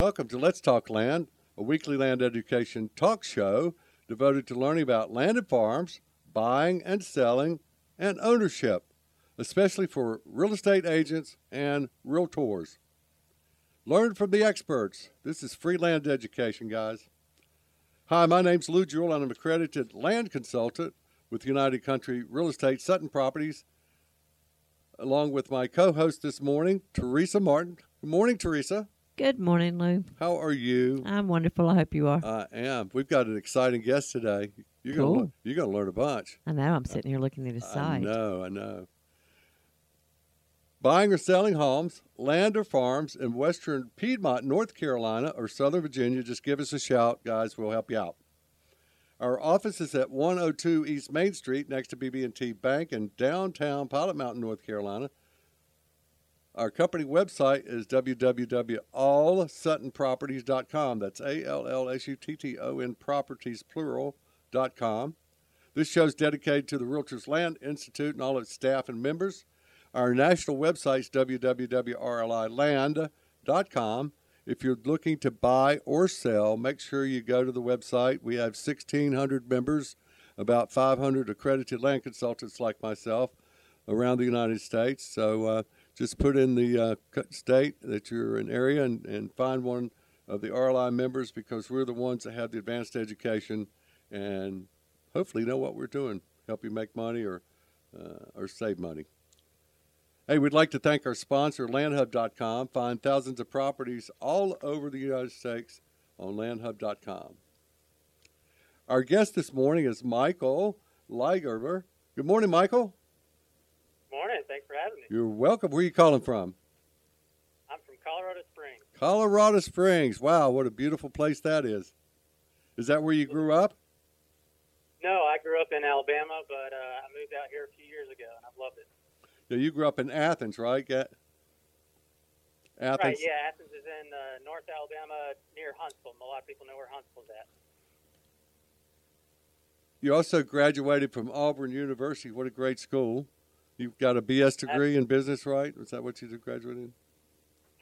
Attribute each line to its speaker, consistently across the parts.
Speaker 1: Welcome to Let's Talk Land, a weekly land education talk show devoted to learning about landed farms, buying and selling, and ownership, especially for real estate agents and realtors. Learn from the experts. This is free land education, guys. Hi, my name's Lou Jewell, and I'm an accredited land consultant with United Country Real Estate Sutton Properties, along with my co host this morning, Teresa Martin. Good morning, Teresa.
Speaker 2: Good morning, Lou.
Speaker 1: How are you?
Speaker 2: I'm wonderful. I hope you are.
Speaker 1: I am. We've got an exciting guest today. You're
Speaker 2: Cool.
Speaker 1: gonna you're gonna learn a bunch.
Speaker 2: I know. I'm sitting here looking at his
Speaker 1: I
Speaker 2: side.
Speaker 1: know, I know. Buying or selling homes, land or farms in western Piedmont, North Carolina, or southern Virginia, just give us a shout, guys. We'll help you out. Our office is at 102 East Main Street, next to BB&T Bank in downtown Pilot Mountain, North Carolina. Our company website is www.allsuttonproperties.com. That's A L L S U T T O N properties plural.com. This show is dedicated to the Realtors Land Institute and all its staff and members. Our national website is www.rliland.com. If you're looking to buy or sell, make sure you go to the website. We have 1,600 members, about 500 accredited land consultants like myself around the United States. So uh, just put in the uh, state that you're an area and, and find one of the RLI members because we're the ones that have the advanced education and hopefully know what we're doing, help you make money or uh, or save money. Hey, we'd like to thank our sponsor, LandHub.com. Find thousands of properties all over the United States on LandHub.com. Our guest this morning is Michael Leigeber. Good morning, Michael.
Speaker 3: Thanks for having me.
Speaker 1: You're welcome. Where are you calling from?
Speaker 3: I'm from Colorado Springs.
Speaker 1: Colorado Springs. Wow, what a beautiful place that is. Is that where you grew up?
Speaker 3: No, I grew up in Alabama, but uh, I moved out here a few years ago, and I've loved it.
Speaker 1: Yeah, you grew up in Athens, right? Ga- Athens.
Speaker 3: Right? Yeah, Athens is in uh, North Alabama, near Huntsville. A lot of people know where Huntsville's at.
Speaker 1: You also graduated from Auburn University. What a great school. You've got a BS degree in business, right? Was that what you graduated in?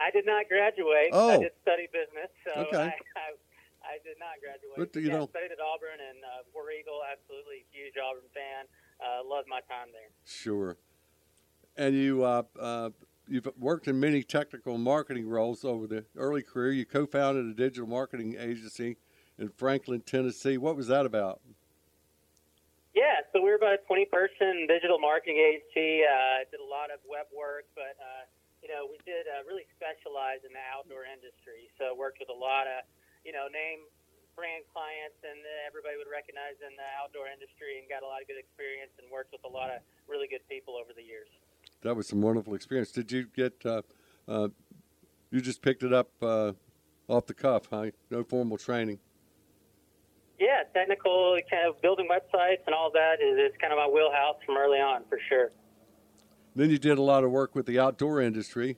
Speaker 3: I did not graduate.
Speaker 1: Oh.
Speaker 3: I did study business, so
Speaker 1: Okay.
Speaker 3: I, I, I did not graduate.
Speaker 1: But,
Speaker 3: But
Speaker 1: you
Speaker 3: yeah,
Speaker 1: know-
Speaker 3: studied at Auburn and uh, War Eagle. Absolutely huge Auburn fan. Uh, loved my time there.
Speaker 1: Sure. And you, uh, uh, you've worked in many technical marketing roles over the early career. You co-founded a digital marketing agency in Franklin, Tennessee. What was that about?
Speaker 3: So we were about a 20 person digital marketing agency. Uh, did a lot of web work, but uh, you know we did uh, really specialize in the outdoor industry. So worked with a lot of you know name brand clients, and everybody would recognize in the outdoor industry, and got a lot of good experience, and worked with a lot of really good people over the years.
Speaker 1: That was some wonderful experience. Did you get? Uh, uh, you just picked it up uh, off the cuff, huh? No formal training.
Speaker 3: Yeah, technical kind of building websites and all that is, is kind of my wheelhouse from early on for sure.
Speaker 1: Then you did a lot of work with the outdoor industry,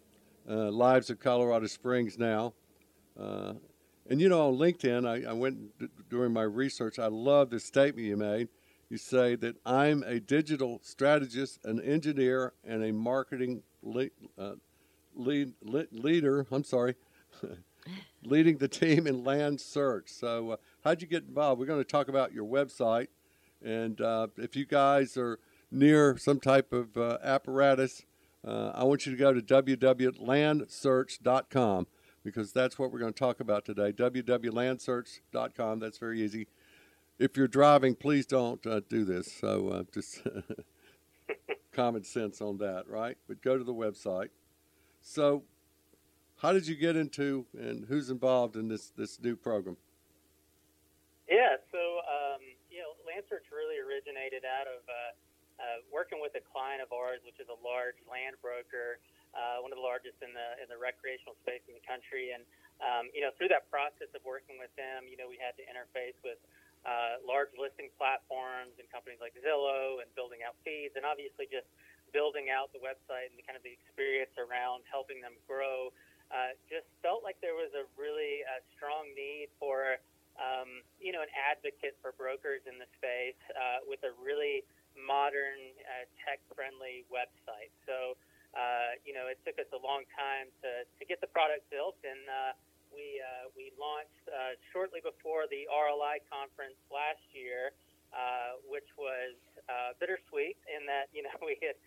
Speaker 1: uh, Lives of Colorado Springs now. Uh, and you know, on LinkedIn, I, I went d- during my research. I love the statement you made. You say that I'm a digital strategist, an engineer, and a marketing le- uh, lead, le- leader. I'm sorry, leading the team in land search. So, uh, how'd you get involved? We're going to talk about your website, and uh, if you guys are near some type of uh, apparatus, uh, I want you to go to www.landsearch.com because that's what we're going to talk about today. www.landsearch.com. That's very easy. If you're driving, please don't uh, do this. So uh, just common sense on that, right? But go to the website. So, how did you get into and who's involved in this this new program?
Speaker 3: Yeah, so um, you know, Land Search really originated out of uh, uh, working with a client of ours, which is a large land broker, uh, one of the largest in the in the recreational space in the country. And um, you know, through that process of working with them, you know, we had to interface with uh, large listing platforms and companies like Zillow and building out feeds, and obviously just building out the website and the kind of the experience around helping them grow. Uh, just felt like there was a really uh, strong need for um, you know, an advocate for brokers in the space uh, with a really modern, uh, tech-friendly website. So, uh, you know, it took us a long time to, to get the product built, and uh, we uh, we launched uh, shortly before the RLI conference last year, uh, which was uh, bittersweet in that you know we had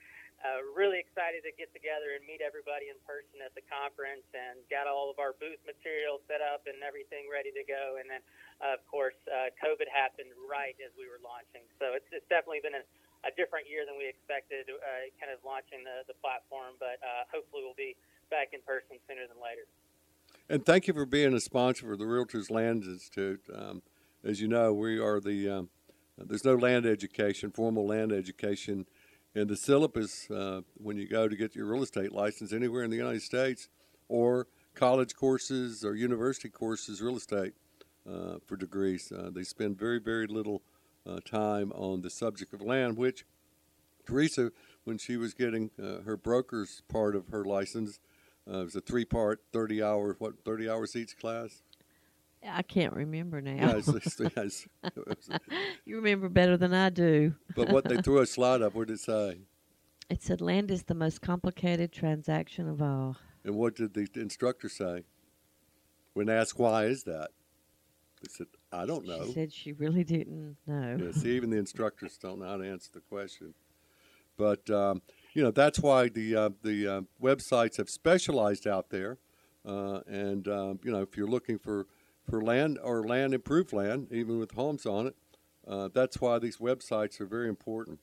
Speaker 3: uh, really excited to get together and meet everybody in person at the conference and got all of our booth material set up and everything ready to go. And then, uh, of course, uh, COVID happened right as we were launching. So it's, it's definitely been a, a different year than we expected, uh, kind of launching the, the platform. But uh, hopefully, we'll be back in person sooner than later.
Speaker 1: And thank you for being a sponsor for the Realtors Land Institute. Um, as you know, we are the um, there's no land education, formal land education, in the syllabus uh, when you go to get your real estate license anywhere in the United States, or college courses or university courses, real estate uh, for degrees. Uh, they spend very very little uh, time on the subject of land, which Teresa, when she was getting uh, her broker's part of her license uh, it was a three part, 30 hour, what, 30 hours each class?
Speaker 2: I can't remember now.
Speaker 1: Yeah, it's, it's, it's,
Speaker 2: you remember better than I do.
Speaker 1: but what they threw a slide up, what did it say?
Speaker 2: It said land is the most complicated transaction of all.
Speaker 1: And what did the instructor say? When asked, why is that? They said, I don't know.
Speaker 2: She said she really didn't know.
Speaker 1: Yeah, see, even the instructors don't know how to answer the question. But um, you know that's why the uh, the uh, websites have specialized out there, uh, and um, you know if you're looking for for land or land improved land, even with homes on it, uh, that's why these websites are very important.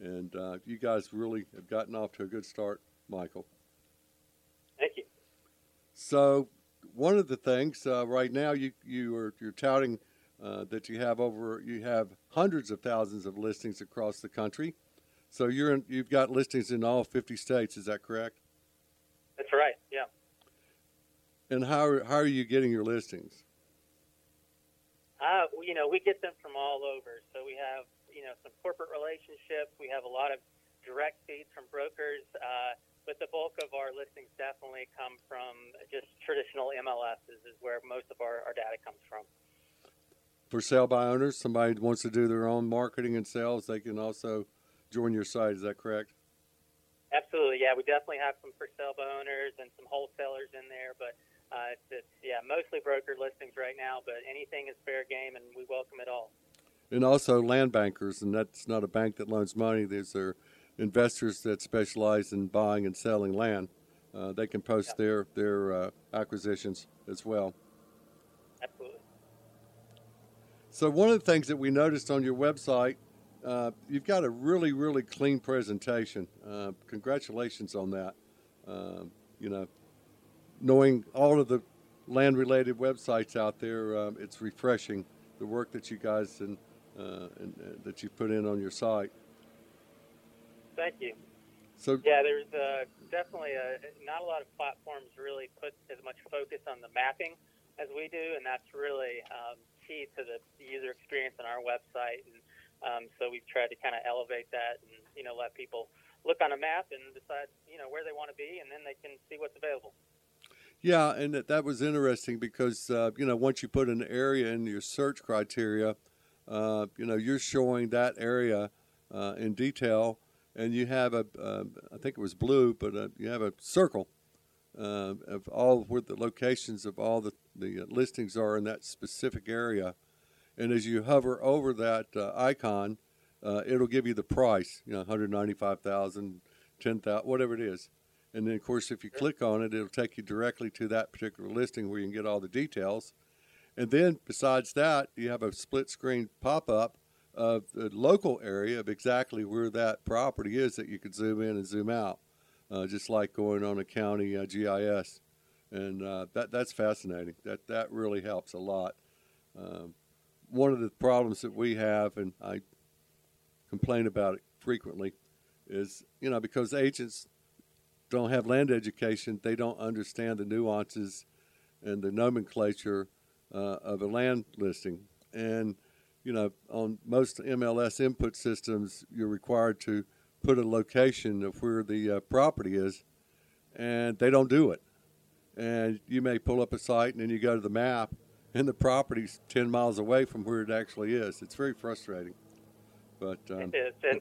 Speaker 1: And uh, you guys really have gotten off to a good start, Michael.
Speaker 3: Thank you.
Speaker 1: So one of the things uh, right now you you are you're touting that you have over you have hundreds of thousands of listings across the country. So you're in, you've got listings in all 50 states. Is that correct?
Speaker 3: That's right. Yeah.
Speaker 1: And how how are you getting your listings?
Speaker 3: Uh, you know, we get them from all over. So we have you know some corporate relationships. We have a lot of direct feeds from brokers. Uh, but the bulk of our listings definitely come from just traditional MLSs, is where most of our, our data comes from.
Speaker 1: For sale by owners, somebody wants to do their own marketing and sales, they can also join your site. Is that correct?
Speaker 3: Absolutely, yeah. We definitely have some for sale by owners and some wholesalers in there, but uh, it's, it's yeah mostly broker listings right now. But anything is fair game, and we welcome it all.
Speaker 1: And also land bankers, and that's not a bank that loans money. These are investors that specialize in buying and selling land. Uh, they can post yeah. their their uh, acquisitions as well.
Speaker 3: Absolutely.
Speaker 1: So one of the things that we noticed on your website uh, you've got a really, really clean presentation. Uh, congratulations on that. Um, you know, knowing all of the land-related websites out there, um, it's refreshing the work that you guys and, uh, and uh, that you put in on your site.
Speaker 3: Thank you.
Speaker 1: So
Speaker 3: yeah, there's uh, definitely a, not a lot of platforms really put as much focus on the mapping as we do, and that's really um, key to the user experience on our website. And um, so we've tried to kind of elevate that and you know let people look on a map and decide you know where they want to be, and then they can see what's available.
Speaker 1: Yeah, and that, that was interesting because uh, you know once you put an area in your search criteria, uh, you know you're showing that area uh, in detail, and you have a uh, I think it was blue, but uh, you have a circle uh, of all where the locations of all the the listings are in that specific area and as you hover over that icon, it'll give you the price, you know, 195,000, 10,000, whatever it is. And then, of course, if you click on it, it'll take you directly to that particular listing where you can get all the details. And then, besides that, you have a split screen pop up of the local area of exactly where that property is that you can zoom in and zoom out, uh, just like going on a county uh, GIS. And uh, that that's fascinating. That that really helps a lot. Um, one of the problems that we have, and I complain about it frequently, is you know because agents don't have land education, they don't understand the nuances and the nomenclature uh, of a land listing. And you know, on most MLS input systems, you're required to put a location of where the uh, property is, and they don't do it. And you may pull up a site and then you go to the map and the property's 10 miles away from where it actually is. It's very frustrating. But um,
Speaker 3: it is. And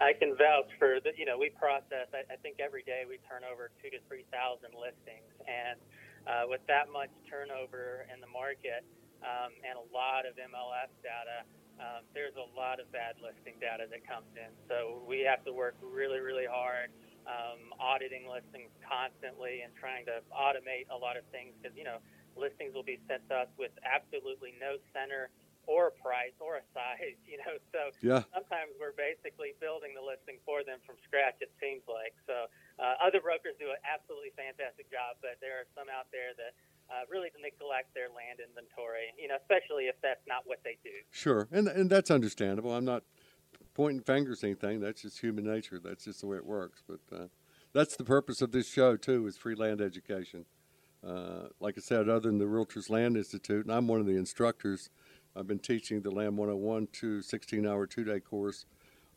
Speaker 3: I can vouch for that. You know, we process, I, I think every day we turn over two to 3,000 listings. And uh, with that much turnover in the market um, and a lot of MLS data, um, there's a lot of bad listing data that comes in. So we have to work really, really hard, um, auditing listings constantly and trying to automate a lot of things because, you know, listings will be sent to us with absolutely no center or a price or a size, you know. So
Speaker 1: Yeah.
Speaker 3: sometimes we're basically building the listing for them from scratch, it seems like. So uh, other brokers do an absolutely fantastic job, but there are some out there that uh, really neglect their land inventory, you know, especially if that's not what they do.
Speaker 1: Sure, and and that's understandable. I'm not pointing fingers or anything. That's just human nature. That's just the way it works. But uh, that's the purpose of this show too, is free land education. Uh, like I said, other than the Realtors Land Institute, and I'm one of the instructors. I've been teaching the Land 101 to 16-hour two-day course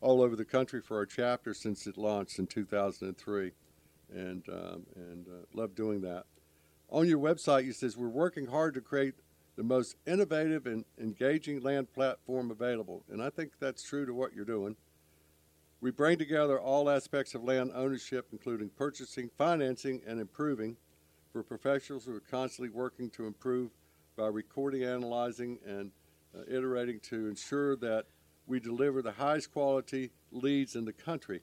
Speaker 1: all over the country for our chapter since it launched in 2003, and um, and uh, love doing that. On your website, you says we're working hard to create the most innovative and engaging land platform available. And I think that's true to what you're doing. We bring together all aspects of land ownership, including purchasing, financing, and improving, for professionals who are constantly working to improve by recording, analyzing, and uh, iterating to ensure that we deliver the highest quality leads in the country.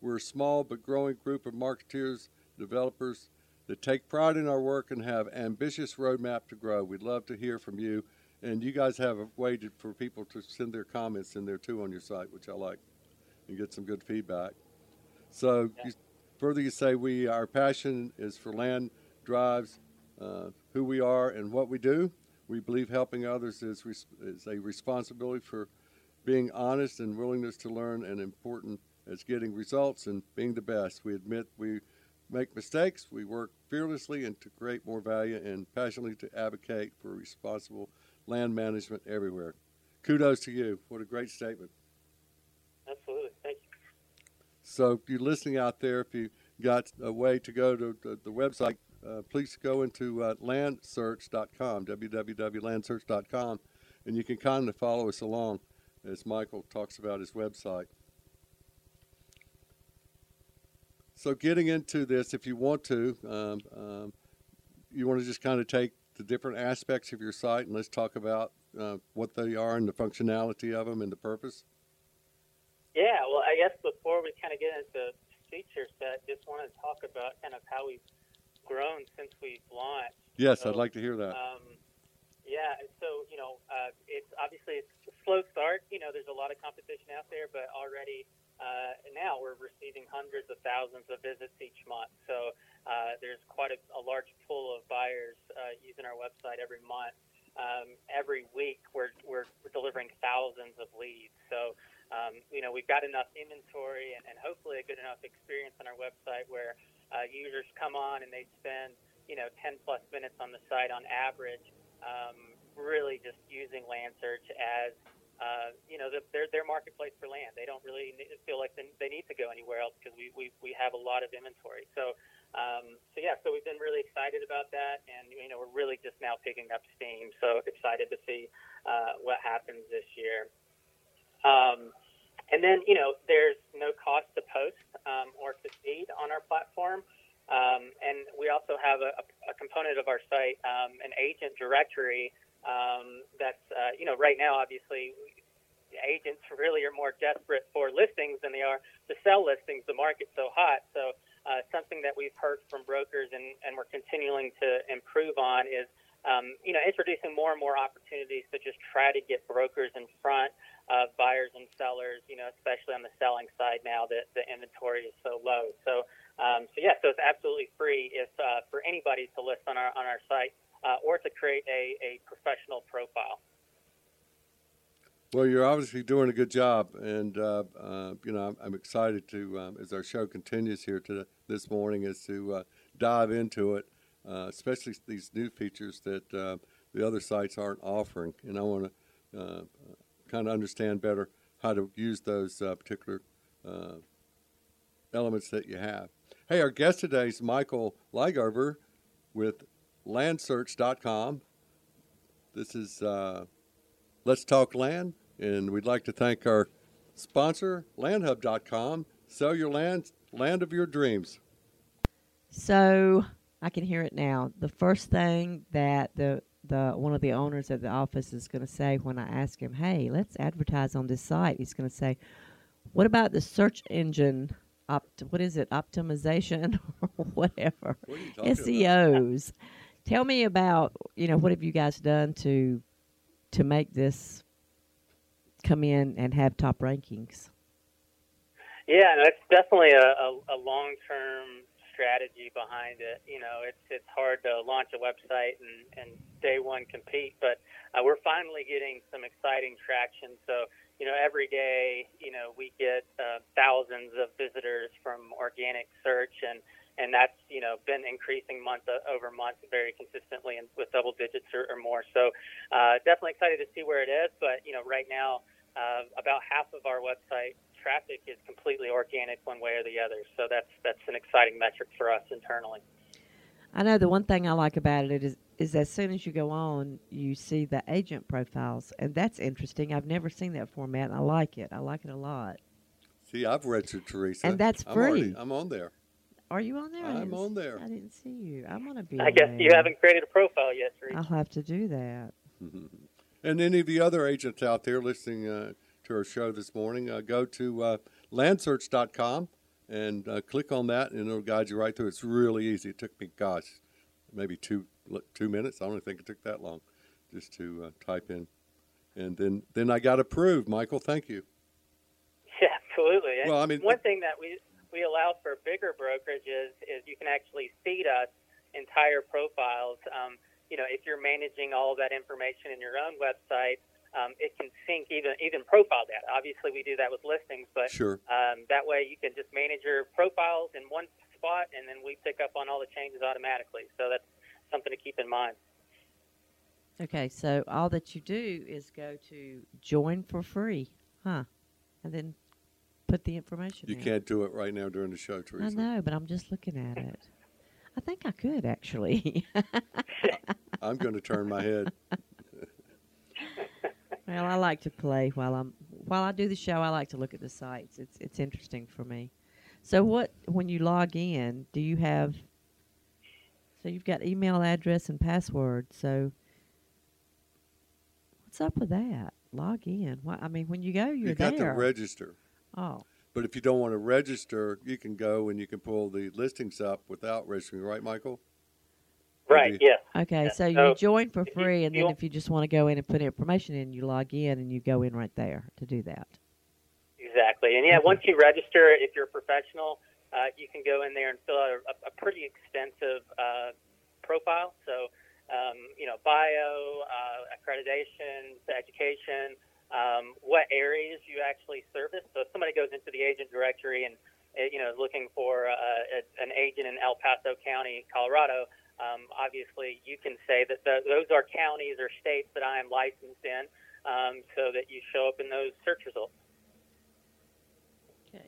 Speaker 1: We're a small but growing group of marketeers, developers, that take pride in our work and have ambitious roadmap to grow. We'd love to hear from you, and you guys have a way to, for people to send their comments in there too on your site, which I like, and get some good feedback. So,
Speaker 3: Yeah.
Speaker 1: you, further, you say we our passion is for land drives uh, who we are and what we do. We believe helping others is res- is a responsibility for being honest and willingness to learn, and important as getting results and being the best. We admit we make mistakes. We work fearlessly and to create more value and passionately to advocate for responsible land management everywhere. Kudos to you. What a great statement.
Speaker 3: Absolutely. Thank you.
Speaker 1: So, if you're listening out there, if you got a way to go to the, the website, uh, please go into uh, landsearch.com, www.landsearch.com, and you can kind of follow us along as Michael talks about his website. So, getting into this, if you want to, um, um, you want to just kind of take the different aspects of your site and let's talk about uh, what they are and the functionality of them and the purpose.
Speaker 3: Yeah, well, I guess before we kind of get into feature set, just want to talk about kind of how we've grown since we've launched.
Speaker 1: Yes,
Speaker 3: So,
Speaker 1: I'd like to hear that.
Speaker 3: Um, yeah, so you know, uh, it's obviously it's a slow start. You know, there's a lot of competition out there, but already uh, now we're receiving hundreds of thousands of visits each month. So uh, there's quite a, a large pool of buyers uh, using our website every month. Um, every week, we're, we're we're delivering thousands of leads. So um, you know, we've got enough inventory and, and hopefully a good enough experience on our website where uh, users come on and they spend, you know, 10 plus minutes on the site on average, um, really just using land search as, uh, you know, the, their, their marketplace for land. They don't really feel like they, they need to go anywhere else because we, we, we have a lot of inventory. So, um, so yeah, so we've been really excited about that, and you know, we're really just now picking up steam. So excited to see uh, what happens this year. Um, and then, you know, there's no cost to post um, or feed on our platform. Um, and we also have a, a component of our site, um, an agent directory um, that's, uh, you know, right now, obviously, agents really are more desperate for listings than they are to sell listings. The market's so hot. So, uh, something that we've heard from brokers and, and we're continuing to improve on is, um, you know, introducing more and more opportunities to just try to get brokers in front of buyers and sellers, you know, especially on the selling side now that the inventory is so low. So, um, so yeah, so it's absolutely free if uh, for anybody to list on our on our site uh, or to create a, a professional profile.
Speaker 1: Well, you're obviously doing a good job, and uh, uh, you know I'm, I'm excited to um, as our show continues here to this morning is to uh, dive into it, uh, especially these new features that uh, the other sites aren't offering, and I want to uh, kind of understand better how to use those uh, particular uh, elements that you have. Hey, our guest today is Michael Leigeber with LandSearch.com. This is uh, Let's Talk Land, and we'd like to thank our sponsor, LandHub.com. Sell your land, land of your dreams.
Speaker 2: So I can hear it now. The first thing that the the one of the owners of the office is going to say when I ask him, "Hey, let's advertise on this site," he's going to say, "What about the search engine opt? What is it? Optimization or whatever?
Speaker 1: What are you talking about?
Speaker 2: SEOs." Tell me about you know what have you guys done to to make this come in and have top rankings?
Speaker 3: Yeah, no, it's definitely a, a, a long term strategy behind it. You know, it's it's hard to launch a website and, and day one compete, but uh, we're finally getting some exciting traction. So, you know, every day, you know, we get uh, thousands of visitors from organic search, and and that's you know been increasing month over month very consistently and with double digits or, or more. So, uh, definitely excited to see where it is. But you know, right now, uh, about half of our website traffic is completely organic one way or the other. So that's that's an exciting metric for us internally.
Speaker 2: I know the one thing I like about it is is as soon as you go on, you see the agent profiles, and that's interesting. I've never seen that format, and I like it. I like it a lot.
Speaker 1: See, I've registered Teresa,
Speaker 2: and that's
Speaker 1: I'm
Speaker 2: free.
Speaker 1: already- I'm on there.
Speaker 2: Are you on there? I
Speaker 1: I'm on there.
Speaker 2: I didn't see you. I'm gonna be.
Speaker 3: I guess
Speaker 2: there.
Speaker 3: you haven't created a profile yet, Teresa.
Speaker 2: I'll have to do that.
Speaker 1: And any of the other agents out there listening uh, to our show this morning, uh, go to uh, landsearch.com and uh, click on that, and it'll guide you right through. It's really easy. It took me, gosh, maybe two two minutes. I don't think it took that long just to uh, type in, and then then I got approved. Michael, thank you.
Speaker 3: Yeah, absolutely. And
Speaker 1: Well, I mean-
Speaker 3: one thing that we we allow for bigger brokerages is you can actually feed us entire profiles. Um, you know, if you're managing all that information in your own website, um, it can sync even even profile data. Obviously, we do that with listings, but
Speaker 1: Sure.
Speaker 3: um, that way you can just manage your profiles in one spot, and then we pick up on all the changes automatically. So that's something to keep in mind.
Speaker 2: Okay, so all that you do is go to join for free, huh? And then put the information.
Speaker 1: You
Speaker 2: in.
Speaker 1: can't do it right now during the show, Teresa.
Speaker 2: I know, but I'm just looking at it. I think I could actually.
Speaker 1: I'm going to turn my head.
Speaker 2: well, I like to play while I'm while I do the show. I like to look at the sites. It's it's interesting for me. So, what when you log in, do you have? So you've got email address and password. So, what's up with that? Log in. Why, I mean, when you go, you're
Speaker 1: you got
Speaker 2: there.
Speaker 1: to register.
Speaker 2: oh,
Speaker 1: But if you don't want to register, you can go and you can pull the listings up without registering, right, Michael?
Speaker 3: Right. Yeah.
Speaker 2: Okay.
Speaker 3: Yeah,
Speaker 2: So you
Speaker 3: so
Speaker 2: join for
Speaker 3: if you-
Speaker 2: free, and then if you just want to go in and put information in, you log in and you go in right there to do that.
Speaker 3: Exactly. And yeah,
Speaker 2: Okay.
Speaker 3: once you register, if you're a professional, uh, you can go in there and fill out a, a pretty extensive uh, profile. So, um, you know, bio, uh, accreditation, education, um, what areas you actually service. So if somebody goes into the agent directory and, uh, you know, is looking for uh, a, an agent in El Paso County, Colorado, um, obviously you can say that the, those are counties or states that I am licensed in um, so that you show up in those search results.
Speaker 2: Okay.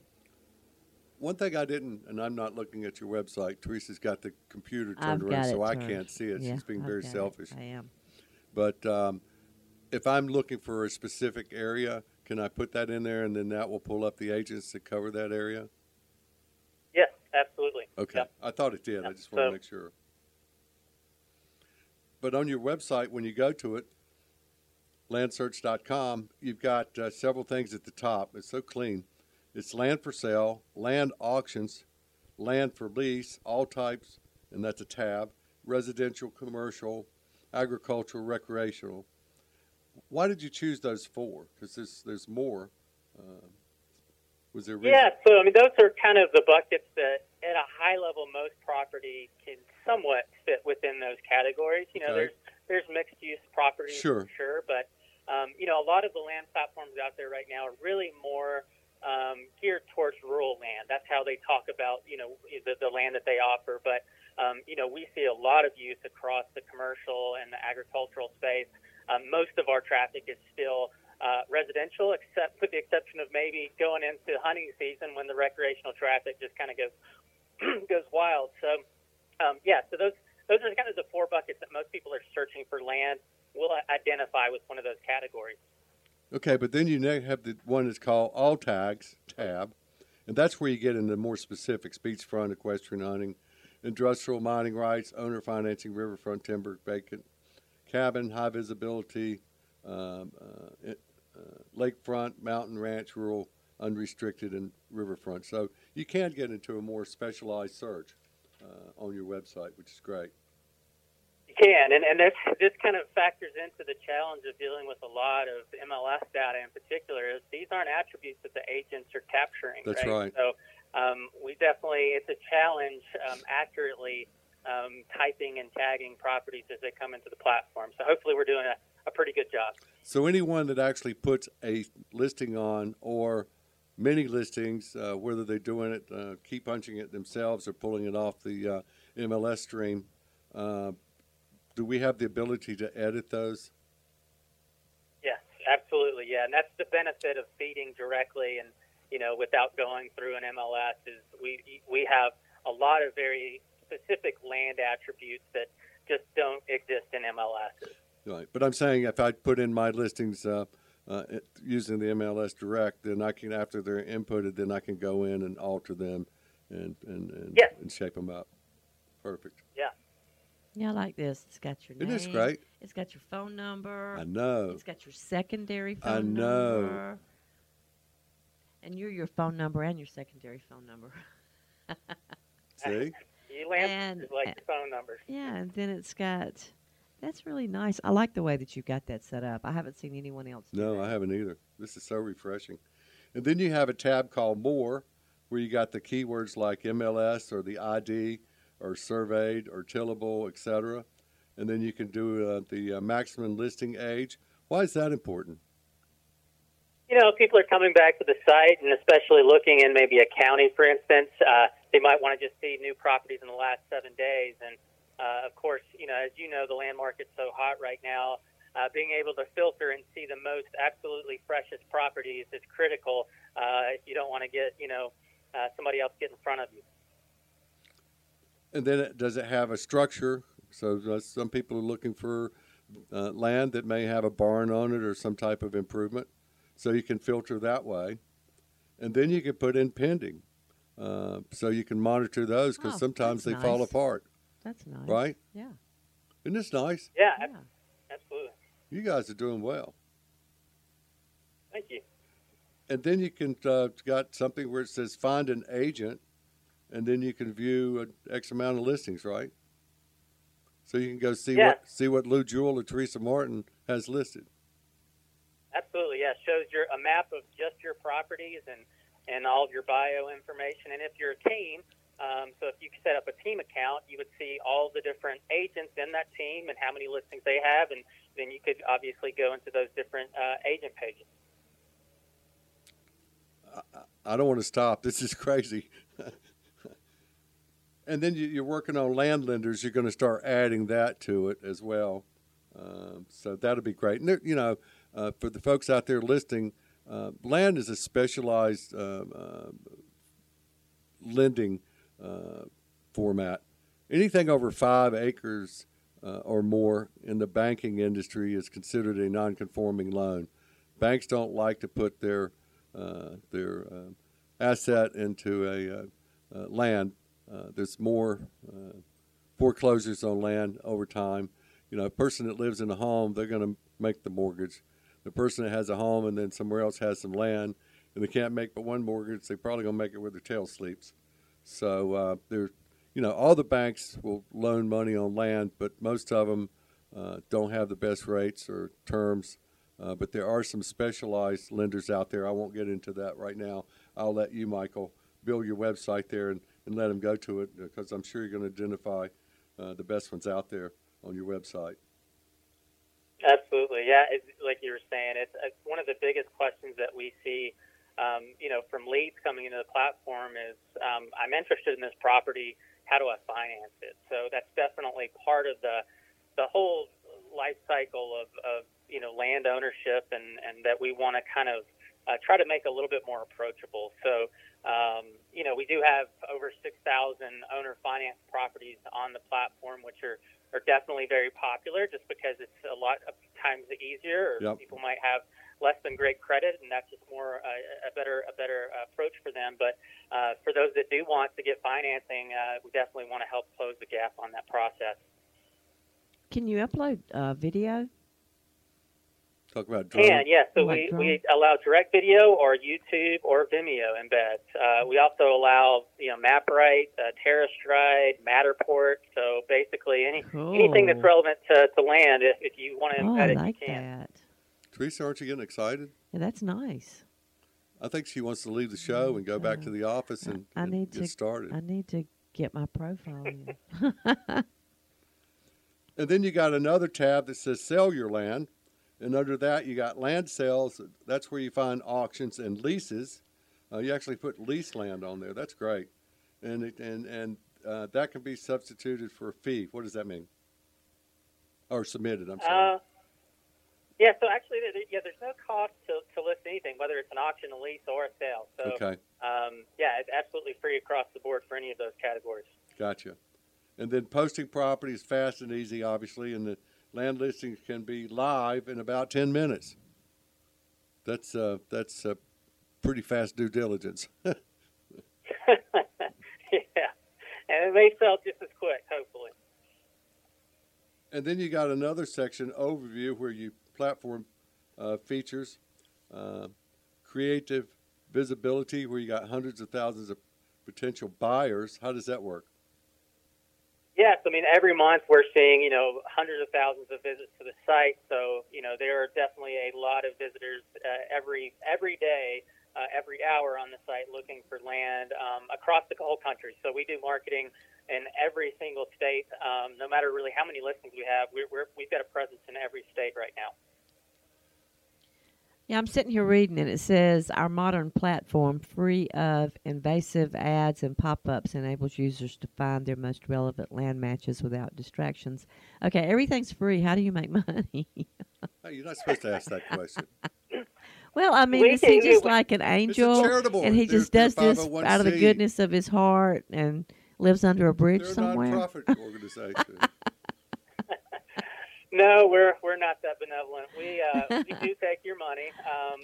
Speaker 1: One thing I didn't, and I'm not looking at your website. Teresa's got the computer
Speaker 2: I've
Speaker 1: turned around,
Speaker 2: it
Speaker 1: so I can't see it.
Speaker 2: Yeah,
Speaker 1: She's being
Speaker 2: I've
Speaker 1: very
Speaker 2: got it.
Speaker 1: selfish.
Speaker 2: I am.
Speaker 1: But um, if I'm looking for a specific area, can I put that in there, and then that will pull up the agents that cover that area?
Speaker 3: Yes, absolutely.
Speaker 1: Okay,
Speaker 3: Yep.
Speaker 1: I thought it did. I just want to make sure. But on your website, when you go to it, landsearch.com, you've got uh, several things at the top. It's so clean. It's land for sale, land auctions, land for lease, all types, and that's a tab. Residential, commercial, agricultural, recreational. Why did you choose those four? Because there's there's more. Uh, was there reason?
Speaker 3: Yeah, so I mean, those are kind of the buckets that, at a high level, most property can somewhat fit within those categories. You know, there's there's mixed use properties
Speaker 1: Sure.
Speaker 3: for sure, but um, you know, a lot of the land platforms out there right now are really more um, geared towards rural land. That's how they talk about you know the, the land that they offer. But um, you know, we see a lot of use across the commercial and the agricultural space. Um, most of our traffic is still uh, residential, except with the exception of maybe going into hunting season when the recreational traffic just kind of goes goes wild. So, um, yeah, so those those are kind of the four buckets that most people are searching for land. Will identify with one of those categories.
Speaker 1: Okay, but then you ne- have the one that's called All Tags tab, and that's where you get into more specifics: beachfront, equestrian hunting, industrial mining rights, owner financing, riverfront timber, vacant cabin, high visibility, um, uh, it, uh, lakefront, mountain ranch, rural, unrestricted, and riverfront. So you can get into a more specialized search uh, on your website, which is great.
Speaker 3: You can, and, and this, this kind of factors into the challenge of dealing with a lot of MLS data in particular. Is these aren't attributes that the agents are capturing.
Speaker 1: That's
Speaker 3: right.
Speaker 1: right.
Speaker 3: So um, we definitely, it's a challenge um, accurately um, typing and tagging properties as they come into the platform. So hopefully we're doing a, a pretty good job.
Speaker 1: So anyone that actually puts a listing on or many listings, uh, whether they're doing it, uh, key punching it themselves or pulling it off the uh, MLS stream, uh, do we have the ability to edit those?
Speaker 3: Yes, absolutely. Yeah, and that's the benefit of feeding directly and you know without going through an MLS is we we have a lot of very specific land attributes that just don't exist in MLS.
Speaker 1: Right, but I'm saying if I put in my listings uh, uh, it- using the MLS Direct, then I can, after they're inputted, then I can go in and alter them and and and,
Speaker 3: Yes.
Speaker 1: and shape them up. Perfect.
Speaker 2: Yeah, I like this. It's got your
Speaker 1: Isn't
Speaker 2: name.
Speaker 1: this great?
Speaker 2: It's got your phone number.
Speaker 1: I know.
Speaker 2: It's got your secondary phone number.
Speaker 1: I know.
Speaker 2: number. And you're your phone number and your secondary phone number.
Speaker 1: See,
Speaker 3: You land
Speaker 2: And-
Speaker 3: is like your phone numbers.
Speaker 2: Yeah, and then it's got. That's really nice. I like the way that you got that set up. I haven't seen anyone else. do
Speaker 1: no,
Speaker 2: that.
Speaker 1: I haven't either. This is so refreshing. And then you have a tab called More, where you got the keywords like MLS or the ID or surveyed or tillable, etc. And then you can do uh, the uh, maximum listing age. Why is that important?
Speaker 3: You know, people are coming back to the site, and especially looking in maybe a county, for instance. Uh, they might want to just see new properties in the last seven days. And uh, of course, you know, as you know, the land market's so hot right now. Uh, being able to filter and see the most absolutely freshest properties is critical. Uh, if you don't want to get, you know, uh, somebody else get in front of you.
Speaker 1: And then it, does it have a structure? So uh, some people are looking for uh, land that may have a barn on it or some type of improvement. So you can filter that way. And then you can put in pending. Uh, so you can monitor those because
Speaker 2: Oh,
Speaker 1: sometimes they
Speaker 2: that's
Speaker 1: fall apart,
Speaker 2: That's nice.
Speaker 1: right?
Speaker 2: Yeah.
Speaker 1: Isn't this nice?
Speaker 3: Yeah,
Speaker 2: Yeah.
Speaker 3: absolutely.
Speaker 1: You guys are doing well.
Speaker 3: Thank you.
Speaker 1: And then you can uh, got something where it says find an agent, and then you can view an x amount of listings, right? So you can go see
Speaker 3: Yeah.
Speaker 1: what see what Lou Jewell or Teresa Martin has listed.
Speaker 3: Absolutely, yeah. Shows your a map of just your properties and and all of your bio information. And if you're a team, um, so if you set up a team account, you would see all the different agents in that team and how many listings they have, and then you could obviously go into those different uh, agent pages.
Speaker 1: I don't want to stop. This is crazy. and then you, you're working on land lenders. You're going to start adding that to it as well. Um, so that'll be great. And there, you know, uh, for the folks out there listing, uh, land is a specialized uh, uh, lending uh, format. Anything over five acres uh, or more in the banking industry is considered a non-conforming loan. Banks don't like to put their uh, their uh, asset into a uh, land. There's more foreclosures on land over time. You know, a person that lives in a home, they're going to make the mortgage. The person that has a home and then somewhere else has some land and they can't make but one mortgage, they're probably going to make it where their tail sleeps. So uh, there, you know, all the banks will loan money on land, but most of them uh, don't have the best rates or terms. Uh, but there are some specialized lenders out there. I won't get into that right now. I'll let you, Michael, build your website there and, and let them go to it because I'm sure you're going to identify uh, the best ones out there on your website.
Speaker 3: Absolutely, yeah. Like you were saying, it's, it's one of the biggest questions that we see. Um, you know, from leads coming into the platform is, um, I'm interested in this property. How do I finance it? So that's definitely part of the the whole life cycle of, of you know land ownership, and and that we want to kind of uh, try to make a little bit more approachable. So, um, you know, we do have over 6,000 owner finance properties on the platform, which are are definitely very popular just because it's a lot of times easier or
Speaker 1: Yep.
Speaker 3: people might have less than great credit, and that's just more uh, a better a better approach for them. But uh, for those that do want to get financing, uh, we definitely want to help close the gap on that process.
Speaker 2: Can you upload uh, video?
Speaker 1: Talk about drone.
Speaker 3: Can yeah. So
Speaker 2: Like
Speaker 3: we, we allow direct video or YouTube or Vimeo embeds. Uh, we also allow you know MapRight, uh, TerraStride, Matterport. So basically any anything that's relevant to, to land, if, if you want to
Speaker 2: Oh,
Speaker 3: embed
Speaker 2: I
Speaker 3: it,
Speaker 2: like
Speaker 3: you can.
Speaker 2: that.
Speaker 1: Teresa, aren't you getting excited?
Speaker 2: Yeah, that's nice.
Speaker 1: I think she wants to leave the show and go back to the office and,
Speaker 2: I
Speaker 1: and
Speaker 2: need
Speaker 1: get
Speaker 2: to-
Speaker 1: started.
Speaker 2: I need to get my profile in.
Speaker 1: And then you got another tab that says sell your land. And under that, you got land sales. That's where you find auctions and leases. Uh, you actually put lease land on there. That's great. And, it, and, and uh, that can be substituted for a fee. What does that mean? Or submitted, I'm sorry.
Speaker 3: Yeah, so actually, yeah, there's no cost to, to list anything, whether it's an auction, a lease, or a sale. So,
Speaker 1: okay,
Speaker 3: um, yeah, it's absolutely free across the board for any of those categories.
Speaker 1: gotcha. And then posting property is fast and easy, obviously, and the land listings can be live in about 10 minutes. That's, uh, that's uh, pretty fast due diligence.
Speaker 3: yeah, and it may sell just as quick, hopefully.
Speaker 1: And then you got another section overview where you platform uh, features, uh, creative visibility, where you got hundreds of thousands of potential buyers. How does that work?
Speaker 3: Yes, I mean every month we're seeing you know hundreds of thousands of visits to the site. So you know there are definitely a lot of visitors uh, every every day, uh, every hour on the site looking for land um, across the whole country. So we do marketing in every single state, um, no matter really how many listings we have. We're, we're, we've got a presence in every state right now.
Speaker 2: Yeah, I'm sitting here reading and it says our modern platform, free of invasive ads and pop ups, enables users to find their most relevant land matches without distractions. Okay, everything's free. How do you make money?
Speaker 1: Hey, you're not supposed to ask that question.
Speaker 2: well, I mean,
Speaker 3: We
Speaker 2: is he just
Speaker 3: we-
Speaker 2: like an angel?
Speaker 1: charitable-
Speaker 2: and he
Speaker 1: they're-
Speaker 2: just does this out of the goodness of his heart and lives under a bridge
Speaker 1: They're
Speaker 2: somewhere?
Speaker 1: nonprofit organization.
Speaker 3: No, we're we're not that benevolent. We uh, we do take your money. Um,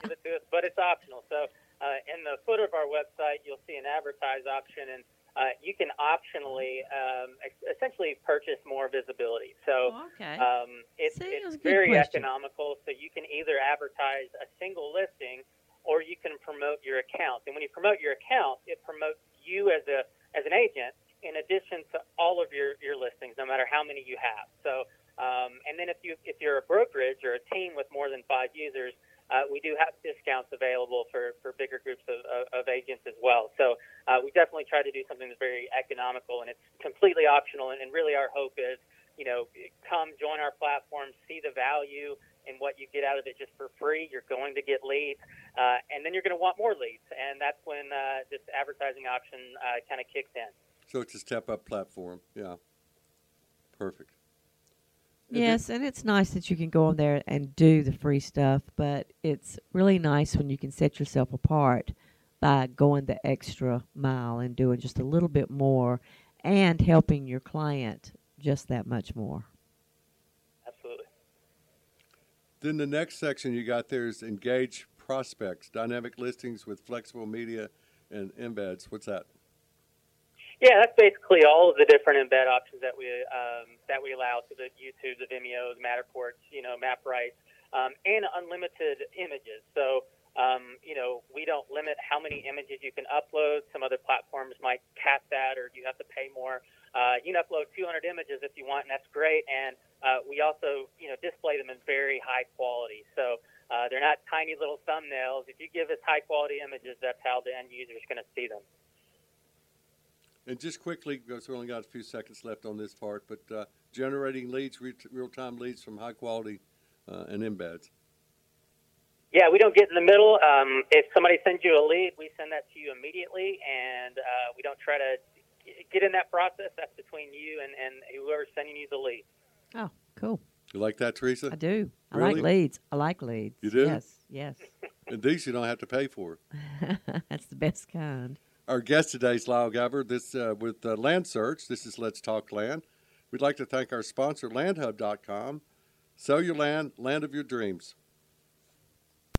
Speaker 3: give it to us, but it's optional. So uh, in the footer of our website, you'll see an advertise option, and uh, you can optionally um, essentially purchase more visibility. So
Speaker 2: Oh, okay.
Speaker 3: um, it's,
Speaker 2: See, that was a
Speaker 3: it's very
Speaker 2: question.
Speaker 3: economical. So you can either advertise a single listing, or you can promote your account. And when you promote your account, it promotes you as a as an agent in addition to all of your, your listings, no matter how many you have. So, um, and then if you if you're a brokerage or a team with more than five users, uh, we do have discounts available for, for bigger groups of, of, of agents as well. So uh, we definitely try to do something that's very economical and it's completely optional. And, and really, our hope is, you know, come join our platform, see the value in what you get out of it just for free. You're going to get leads, uh, and then you're going to want more leads, and that's when uh, this advertising option uh, kind of kicks in.
Speaker 1: so it's a step up platform. Yeah. Perfect. And then-
Speaker 2: Yes, and it's nice that you can go on there and do the free stuff, but it's really nice when you can set yourself apart by going the extra mile and doing just a little bit more and helping your client just that much more.
Speaker 3: Absolutely.
Speaker 1: Then the next section you got there is engage prospects, dynamic listings with flexible media and embeds. What's that?
Speaker 3: Yeah, that's basically all of the different embed options that we um, that we allow to the YouTube, the Vimeo, the Matterports, you know, MapRights, um, and unlimited images. So, um, you know, we don't limit how many images you can upload. Some other platforms might cap that, or you have to pay more. Uh, you can upload 200 images if you want, and that's great. And uh, we also, you know, display them in very high quality. So. Uh, they're not tiny little thumbnails. If you give us high quality images, that's how the end user is going to see them.
Speaker 1: And just quickly, because we only got a few seconds left on this part, but uh, generating leads, re- real-time leads from high quality uh, and embeds.
Speaker 3: Yeah, we don't get in the middle. Um, if somebody sends you a lead, we send that to you immediately, and uh, we don't try to get in that process. That's between you and, and whoever's sending you the lead.
Speaker 2: Oh, cool.
Speaker 1: You like that, Teresa?
Speaker 2: I do. I like leads. I like leads.
Speaker 1: You do?
Speaker 2: Yes, yes.
Speaker 1: And these you don't have to pay for.
Speaker 2: That's the best kind.
Speaker 1: Our guest today is Lyle Gabbard. This uh, with uh, Land Search. This is Let's Talk Land. We'd like to thank our sponsor, LandHub.com. Sell your land, land of your dreams.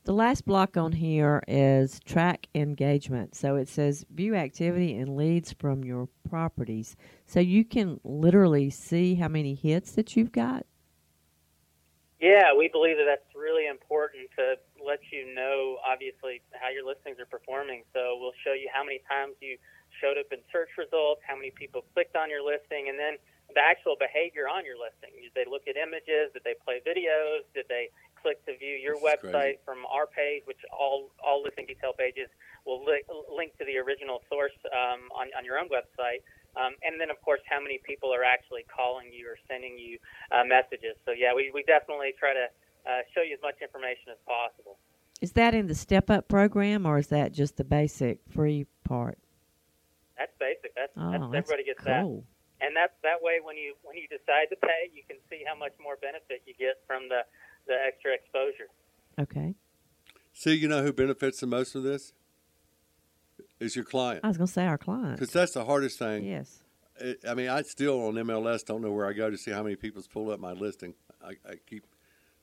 Speaker 2: The last block on here is track engagement. So it says view activity and leads from your properties. So you can literally see how many hits that you've got.
Speaker 3: Yeah, we believe that that's really important to let you know, obviously, how your listings are performing. So we'll show you how many times you showed up in search results, how many people clicked on your listing, and then the actual behavior on your listing. Did they look at images? Did they play videos? Did they click to view your website
Speaker 1: crazy.
Speaker 3: from our page, which all all listing detail pages will li- link to the original source um, on on your own website. Um, and then, of course, how many people are actually calling you or sending you uh, messages. So, yeah, we, we definitely try to uh, show you as much information as possible.
Speaker 2: Is that in the step up program or is that just the basic free part?
Speaker 3: That's basic. That's,
Speaker 2: Oh,
Speaker 3: that's
Speaker 2: that's
Speaker 3: everybody gets that. And that's that way when you when you decide to pay, you can see how much more benefit you get from the the extra exposure.
Speaker 2: Okay.
Speaker 1: See, you know who benefits the most from this? Is your client.
Speaker 2: I was going to say our client
Speaker 1: Because that's the hardest thing.
Speaker 2: Yes.
Speaker 1: I- I mean, I still on MLS don't know where I go to see how many people's pulled up my listing. I, I keep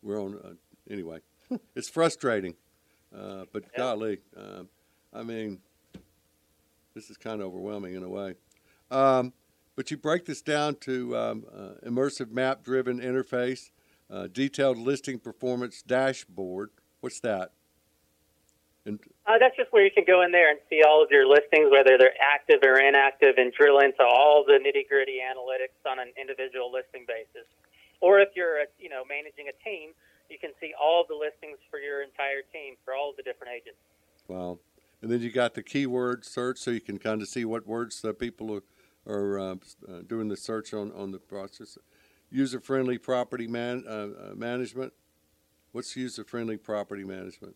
Speaker 1: we're on uh, anyway. it's frustrating, uh, but
Speaker 3: Yeah.
Speaker 1: golly, um, I mean, this is kind of overwhelming in a way. Um, but you break this down to um, uh, immersive map-driven interface, uh, detailed listing performance dashboard. What's that? And
Speaker 3: Uh, that's just where you can go in there and see all of your listings, whether they're active or inactive, and drill into all the nitty gritty analytics on an individual listing basis. Or if you're, uh, you know, managing a team, you can see all the listings for your entire team for all of the different agents.
Speaker 1: Wow. And then you got the keyword search, so you can kind of see what words uh, people are, are uh, uh, doing the search on, on the process. User friendly property man, uh, uh, management. What's user friendly property management?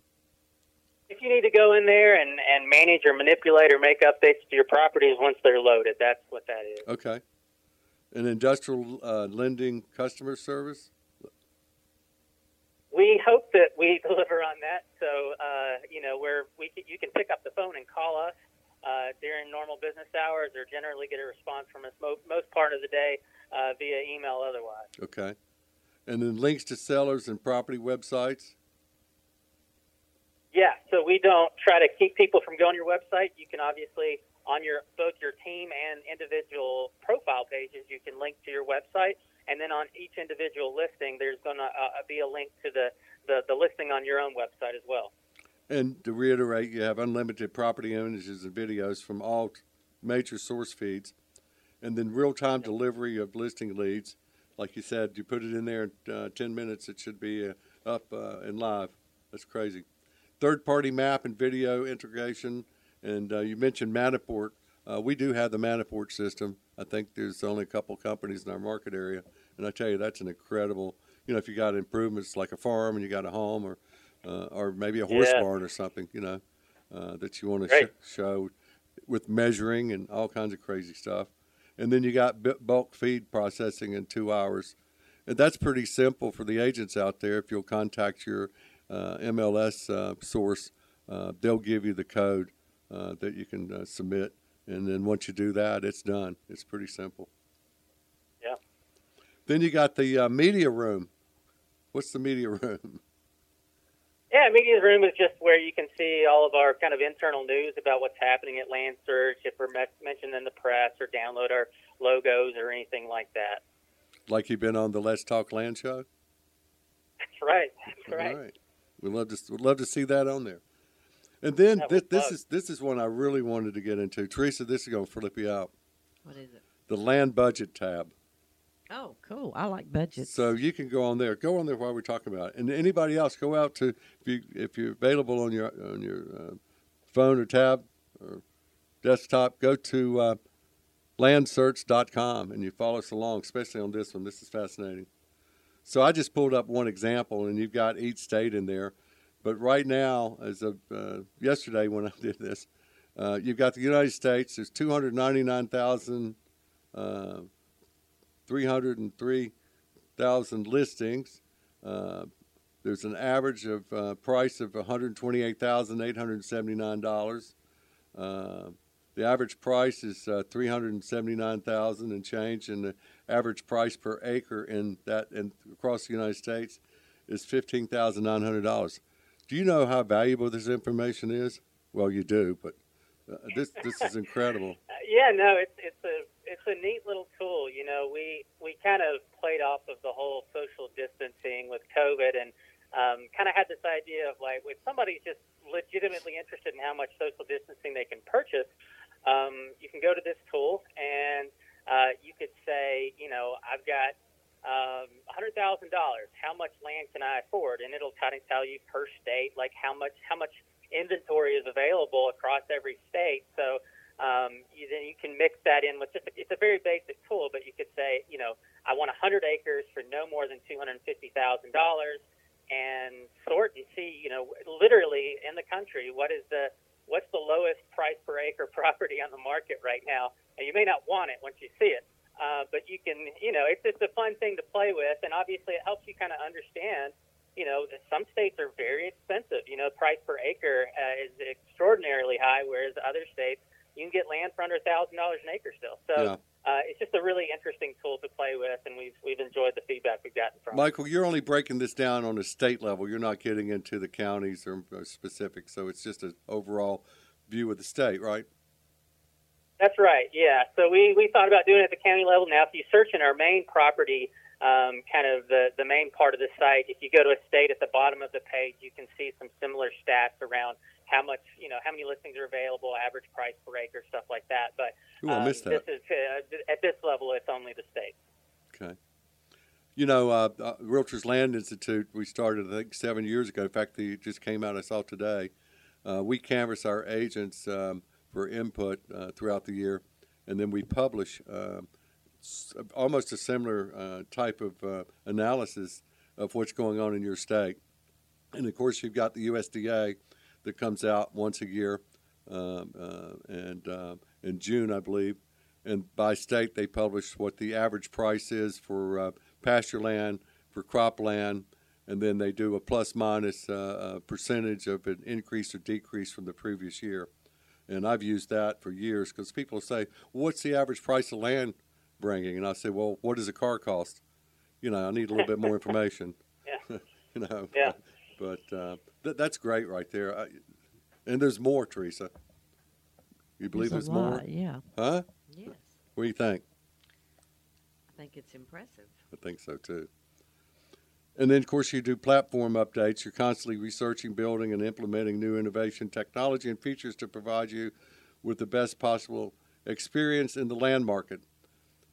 Speaker 3: If you need to go in there and, and manage or manipulate or make updates to your properties once they're loaded, that's what that is.
Speaker 1: Okay. An industrial uh, lending customer service.
Speaker 3: We hope that we deliver on that. So, uh, you know, where we can, you can pick up the phone and call us uh, during normal business hours, or generally get a response from us mo- most part of the day uh, via email. Otherwise,
Speaker 1: Okay. And then links to sellers and property websites.
Speaker 3: yeah. So we don't try to keep people from going to your website. You can obviously on your both your team and individual pages, you can link to your website. And then on each individual listing, there's going to uh, be a link to the, the, the listing on your own website as well.
Speaker 1: And to reiterate, you have unlimited property images and videos from all major source feeds, and then real-time delivery of listing leads. Like you said, you put it in there in uh, ten minutes, it should be uh, up uh, and live. That's crazy. Third-party map and video integration, and uh, you mentioned Matterport. Uh, we do have the Matterport system. I think there's only a couple companies in our market area, and I tell you that's an incredible. You know, if you got improvements like a farm and you got a home, or uh, or maybe a horse
Speaker 3: Yeah.
Speaker 1: barn or something, you know, uh, that you want to sh- show with measuring and all kinds of crazy stuff. And then you got bu- bulk feed processing in two hours. And that's pretty simple for the agents out there. If you'll contact your uh, MLS uh, source, uh, they'll give you the code uh, that you can uh, submit. And then once you do that, it's done. It's pretty simple.
Speaker 3: Yeah.
Speaker 1: Then you got the uh, media room. What's the media room?
Speaker 3: Yeah, media room is just where you can see all of our kind of internal news about what's happening at Land Search, if we're mentioned in the press, or download our logos or anything like that.
Speaker 1: Like you've been on the Let's Talk Land show?
Speaker 3: That's right. That's right.
Speaker 1: All right. We'd love to we'd love to see that on there. And then
Speaker 3: That
Speaker 1: this, this is this is one I really wanted to get into. Teresa, this is going to flip you out.
Speaker 2: What is it?
Speaker 1: The land budget tab.
Speaker 2: Oh, cool. I like budgets.
Speaker 1: So you can go on there. Go on there while we're talking about it. And anybody else, go out to if you if you're available on your on your uh, phone or tab or desktop, go to uh, landsearch.com and you follow us along, especially on this one. This is fascinating. So I just pulled up one example, and you've got each state in there. But right now, as of uh, yesterday when I did this, uh, you've got the United States. There's 299,000. Uh, 303,000 listings. Uh, there's an average of uh, price of $128,879. Uh, the average price is uh, 379,000 and change, and the average price per acre in that and across the United States is $15,900. Do you know how valuable this information is? Well, you do, but uh, this this is incredible.
Speaker 3: yeah, no, it's it's a it's a neat little tool. You know, we we kind of played off of the whole social distancing with COVID, and um, kind of had this idea of like, if somebody's just legitimately interested in how much social distancing they can purchase, um, you can go to this tool and uh, you could say, you know, I've got um, $100,000. How much land can I afford? And it'll kind of tell you per state, like how much how much inventory is available across every state. So um, you, then you can mix that in with just a, it's a very basic tool, but you could say, you know, I want 100 acres for no more than $250,000 and sort and see, you know, literally in the country, what is the what's the lowest price per acre property on the market right now? And you may not want it once you see it, uh, but you can, you know, it's just a fun thing to play with, and obviously it helps you kind of understand. You know, that some states are very expensive. You know, price per acre uh, is extraordinarily high, whereas other states you can get land for under a thousand dollars an acre still. So yeah. uh, it's just a really interesting tool to play with, and we've we've enjoyed the feedback we've gotten from.
Speaker 1: Michael, you're only breaking this down on a state level. You're not getting into the counties or specifics, so it's just an overall view of the state, right?
Speaker 3: That's right. Yeah. So we, we thought about doing it at the county level. Now, if you search in our main property, um, kind of the, the main part of the site, if you go to a state at the bottom of the page, you can see some similar stats around how much, you know, how many listings are available, average price per acre, stuff like that. But
Speaker 1: Ooh, missed that.
Speaker 3: This is, uh, at this level, it's only the state.
Speaker 1: Okay. You know, uh, uh, Realtors Land Institute, we started, I think, seven years ago. In fact, it just came out, I saw today. Uh, we canvass our agents um, for input uh, throughout the year, and then we publish uh, almost a similar uh, type of uh, analysis of what's going on in your state. And of course, you've got the USDA that comes out once a year, um, uh, and in June, I believe. And by state, they publish what the average price is for pasture land, for cropland, and then they do a plus minus uh, percentage of an increase or decrease from the previous year. And I've used that for years because people say, well, "What's the average price of land bringing?" And I say, "Well, what does a car cost?" You know, I need a little bit more information.
Speaker 3: yeah.
Speaker 1: you know.
Speaker 3: Yeah.
Speaker 1: But uh, th- that's great right there. I, and there's more, Teresa. You believe
Speaker 2: there's,
Speaker 1: there's more?
Speaker 2: Yeah.
Speaker 1: Huh?
Speaker 2: Yes.
Speaker 1: What do you think?
Speaker 2: I think it's impressive.
Speaker 1: I think so too. And then, of course, you do platform updates. You're constantly researching, building, and implementing new innovation, technology, and features to provide you with the best possible experience in the land market.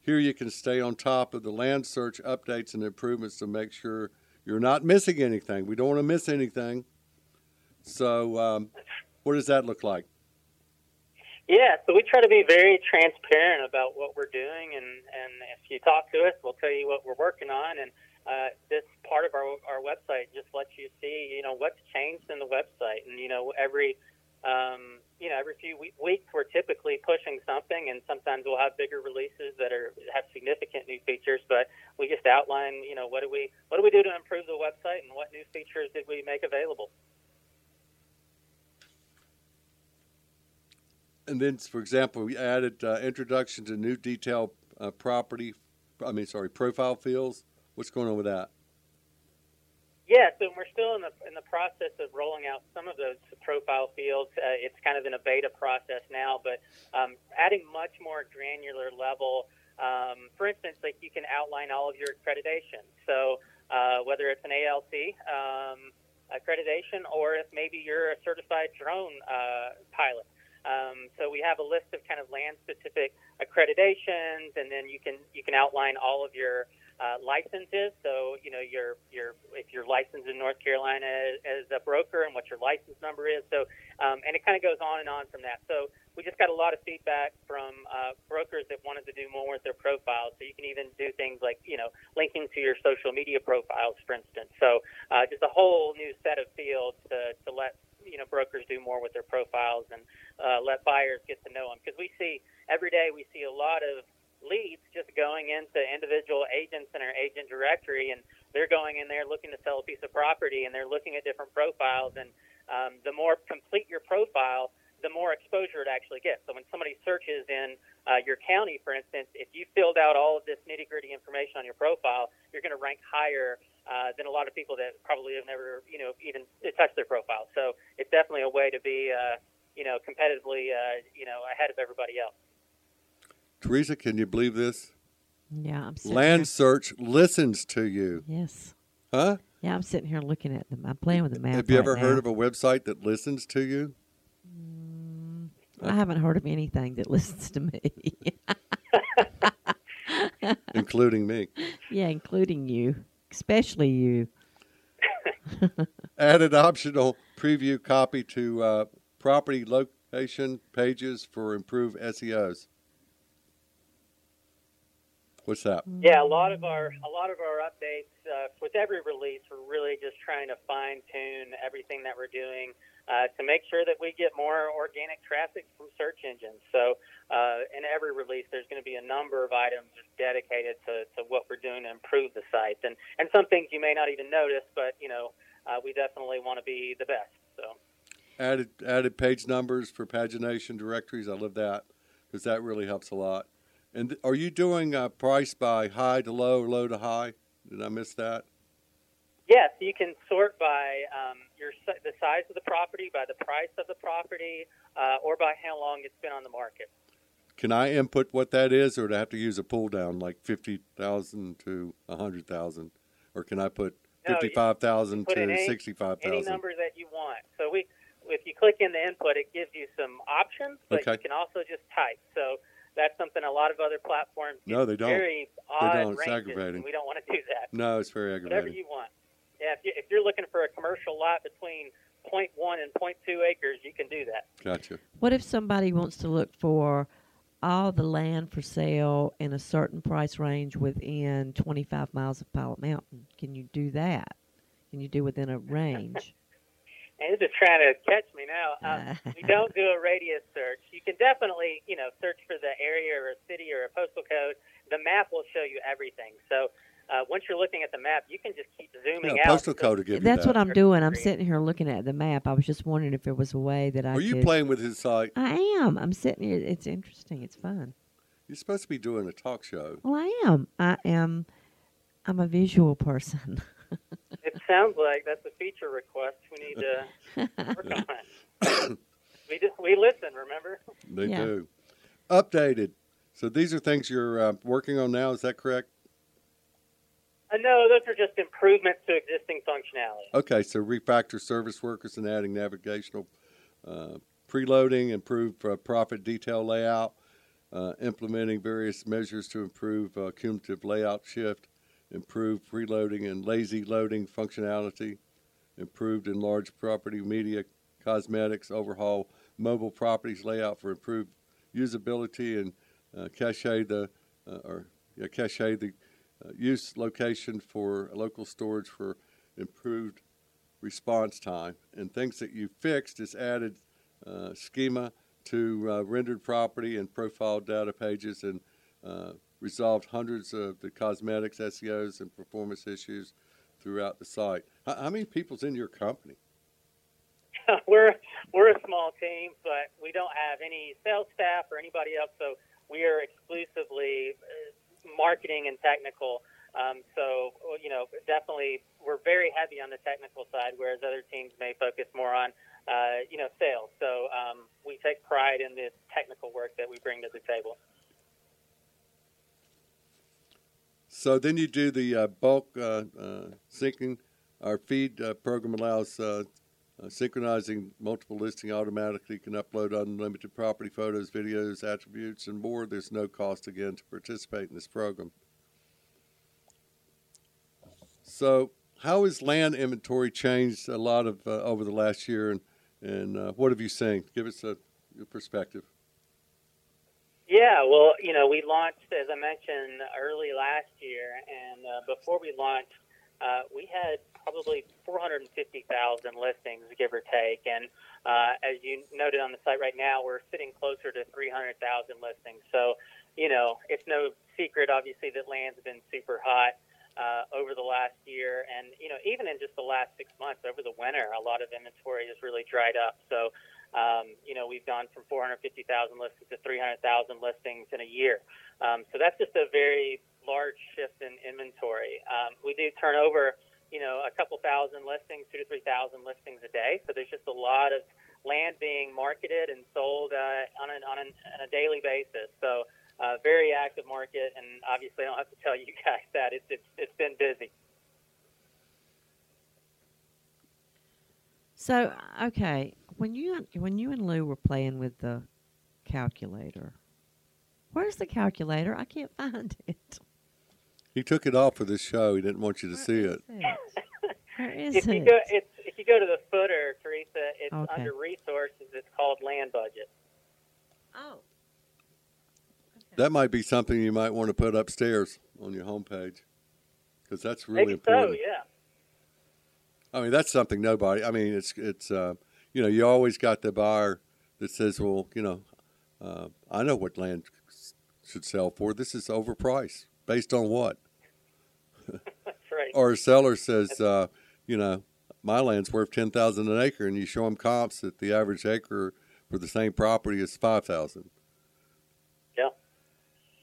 Speaker 1: Here, you can stay on top of the land search updates and improvements to make sure you're not missing anything. We don't want to miss anything. So, um, what does that look like?
Speaker 3: Yeah, so we try to be very transparent about what we're doing, and, and if you talk to us, we'll tell you what we're working on. And uh, this part of our, our website just lets you see, you know, what's changed in the website. And, you know, every, um, you know, every few weeks we're typically pushing something, and sometimes we'll have bigger releases that are have significant new features. But we just outline, you know, what do we what do we do to improve the website, and what new features did we make available.
Speaker 1: And then, for example, we added uh, introduction to new detail uh, property. I mean, sorry, profile fields What's going on with that?
Speaker 3: Yeah, so we're still in the in the process of rolling out some of those profile fields. Uh, it's kind of in a beta process now, but um, adding much more granular level. Um, for instance, like you can outline all of your accreditation. So uh, whether it's an ALC um, accreditation or if maybe you're a certified drone uh, pilot. Um, so we have a list of kind of land specific accreditations, and then you can you can outline all of your uh, licenses. So you know your your if you're licensed in North Carolina as, a broker and what your license number is. So um, and it kind of goes on and on from that. So we just got a lot of feedback from uh, brokers that wanted to do more with their profiles. So you can even do things like you know linking to your social media profiles, for instance. So uh, just a whole new set of fields to, to let you know brokers do more with their profiles and uh, let buyers get to know them because we see every day we see a lot of leads just going into individual agents in our agent directory, and they're going in there looking to sell a piece of property, and they're looking at different profiles. And um, the more complete your profile, the more exposure it actually gets. So when somebody searches in uh, your county, for instance, if you filled out all of this nitty gritty information on your profile, you're going to rank higher uh, than a lot of people that probably have never, you know, even touched their profile. So it's definitely a way to be, uh, you know, competitively, uh, you know, ahead of everybody else.
Speaker 1: Teresa, can you believe this?
Speaker 2: Yeah, I'm sitting
Speaker 1: Land
Speaker 2: here-
Speaker 1: search listens to you.
Speaker 2: Yes.
Speaker 1: Huh?
Speaker 2: Yeah, I'm sitting here looking at them. I'm playing with the map.
Speaker 1: Have you
Speaker 2: right
Speaker 1: ever
Speaker 2: now.
Speaker 1: heard of a website that listens to you?
Speaker 2: I haven't heard of anything that listens to me.
Speaker 1: including me.
Speaker 2: yeah, including you, especially you.
Speaker 1: Added optional preview copy to uh, property location pages for improved SEOs. What's that?
Speaker 3: Yeah, a lot of our a lot of our updates uh, with every release, we're really just trying to fine tune everything that we're doing uh, to make sure that we get more organic traffic from search engines. So uh, in every release, there's going to be a number of items dedicated to, to what we're doing to improve the site, and and some things you may not even notice, but you know uh, we definitely want to be the best. So.
Speaker 1: Added added page numbers for pagination directories. I love that because that really helps a lot. And are you doing uh, price by high to low, low to high? Did I miss that?
Speaker 3: Yes, you can sort by um, your the size of the property, by the price of the property, uh, or by how long it's been on the market.
Speaker 1: Can I input what that is, or do I have to use a pull down like fifty thousand to a hundred thousand, or can I put
Speaker 3: No, you-
Speaker 1: fifty five thousand to
Speaker 3: any-
Speaker 1: sixty five
Speaker 3: Any
Speaker 1: thousand?
Speaker 3: number that you want. So we, if you click in the input, it gives you some options, but
Speaker 1: Okay.
Speaker 3: you can also just type. So that's something a lot of other platforms
Speaker 1: No, they don't.
Speaker 3: very odd
Speaker 1: don't. It's
Speaker 3: ranges,
Speaker 1: aggravating.
Speaker 3: we don't want to do that.
Speaker 1: No, it's very aggravating.
Speaker 3: Whatever you want. Yeah, if, you, if you're looking for a commercial lot between 0.1 and 0.2 acres, you can do that.
Speaker 1: Gotcha.
Speaker 2: What if somebody wants to look for all the land for sale in a certain price range within 25 miles of Pilot Mountain? Can you do that? Can you do within a range?
Speaker 3: And you're just trying to catch me now. Um, we don't do a radius search. You can definitely, you know, search for the area or a city or a postal code. The map will show you everything. So uh, once you're looking at the map, you can just keep zooming
Speaker 1: Yeah,
Speaker 3: out.
Speaker 1: postal
Speaker 3: So-
Speaker 1: code to give
Speaker 2: That's
Speaker 1: you
Speaker 2: what. I'm doing. I'm sitting here looking at the map. I was just wondering if there was a way that I
Speaker 1: Are you
Speaker 2: could.
Speaker 1: playing with his site?
Speaker 2: I am. I'm sitting here. It's interesting. It's fun.
Speaker 1: You're supposed to be doing a talk show.
Speaker 2: Well, I am. I am. I'm a visual person.
Speaker 3: It sounds like that's a feature request. We need to work on it. we just we listen. Remember?
Speaker 1: They
Speaker 2: Yeah.
Speaker 1: do. Updated. So these are things you're uh, working on now. Is that correct?
Speaker 3: Uh, no, those are just improvements to existing functionality.
Speaker 1: Okay, so refactor service workers and adding navigational uh, preloading, improve uh, profit detail layout, uh, implementing various measures to improve uh, cumulative layout shift, improve preloading and lazy loading functionality, improved enlarged property media cosmetics, overhaul mobile properties layout for improved usability and uh, cache the uh, or yeah, cache the uh, use location for local storage for improved response time. And things that you fixed is added uh, schema to uh, rendered property and profile data pages and uh, resolved hundreds of the cosmetics, SEOs, and performance issues throughout the site. How, how many people's in your company?
Speaker 3: we're we're a small team, but we don't have any sales staff or anybody else. So we are exclusively uh, marketing and technical. Um, so you know, definitely we're very heavy on the technical side, whereas other teams may focus more on uh, you know sales. So um, we take pride in the technical work that we bring to the table.
Speaker 1: So then you do the uh, bulk uh, uh, syncing. Our feed uh, program allows uh, uh, synchronizing multiple listing automatically. You can upload unlimited property photos, videos, attributes, and more. There's no cost again to participate in this program. So, how has land inventory changed a lot of over the last year, and and what have you seen? Give us a your perspective.
Speaker 3: Yeah, well, you know, we launched, as I mentioned, early last year, and uh, before we launched, uh, we had probably 450,000 listings, give or take. And uh, as you noted on the site right now, we're sitting closer to 300,000 listings. So, you know, it's no secret, obviously, that land's been super hot. uh, over the last year, and you know even in just the last six months over the winter, a lot of inventory has really dried up. So um, you know we've gone from 450,000 listings to 300,000 listings in a year. Um, so that's just a very large shift in inventory. Um, we do turn over you know a couple thousand listings, two to three thousand listings a day. So there's just a lot of land being marketed and sold uh, on, an, on, an, on a daily basis. So uh, very active market, and obviously, I don't have to tell you guys that it's it's, it's been busy.
Speaker 2: So okay, when you when you and Lou were playing with the calculator, where's the calculator? I can't find it.
Speaker 1: He took it off for this show. He didn't want you to
Speaker 2: Where
Speaker 1: see
Speaker 2: is
Speaker 1: it.
Speaker 2: Where is
Speaker 3: if
Speaker 2: it?
Speaker 3: you go, it's if you go to the footer, Teresa, it's
Speaker 2: Okay.
Speaker 3: under resources. It's called land budget.
Speaker 2: oh,
Speaker 1: That might be something you might want to put upstairs on your homepage because that's really
Speaker 3: Maybe
Speaker 1: important.
Speaker 3: so. Yeah.
Speaker 1: I mean, that's something nobody. I mean, it's it's uh, you know, you always got the buyer that says, well, you know, uh, I know what land should sell for. This is overpriced. Based on what?
Speaker 3: That's right.
Speaker 1: Or a seller says, uh, you know, my land's worth ten thousand an acre, and you show them comps that the average acre for the same property is five thousand.
Speaker 3: Yeah.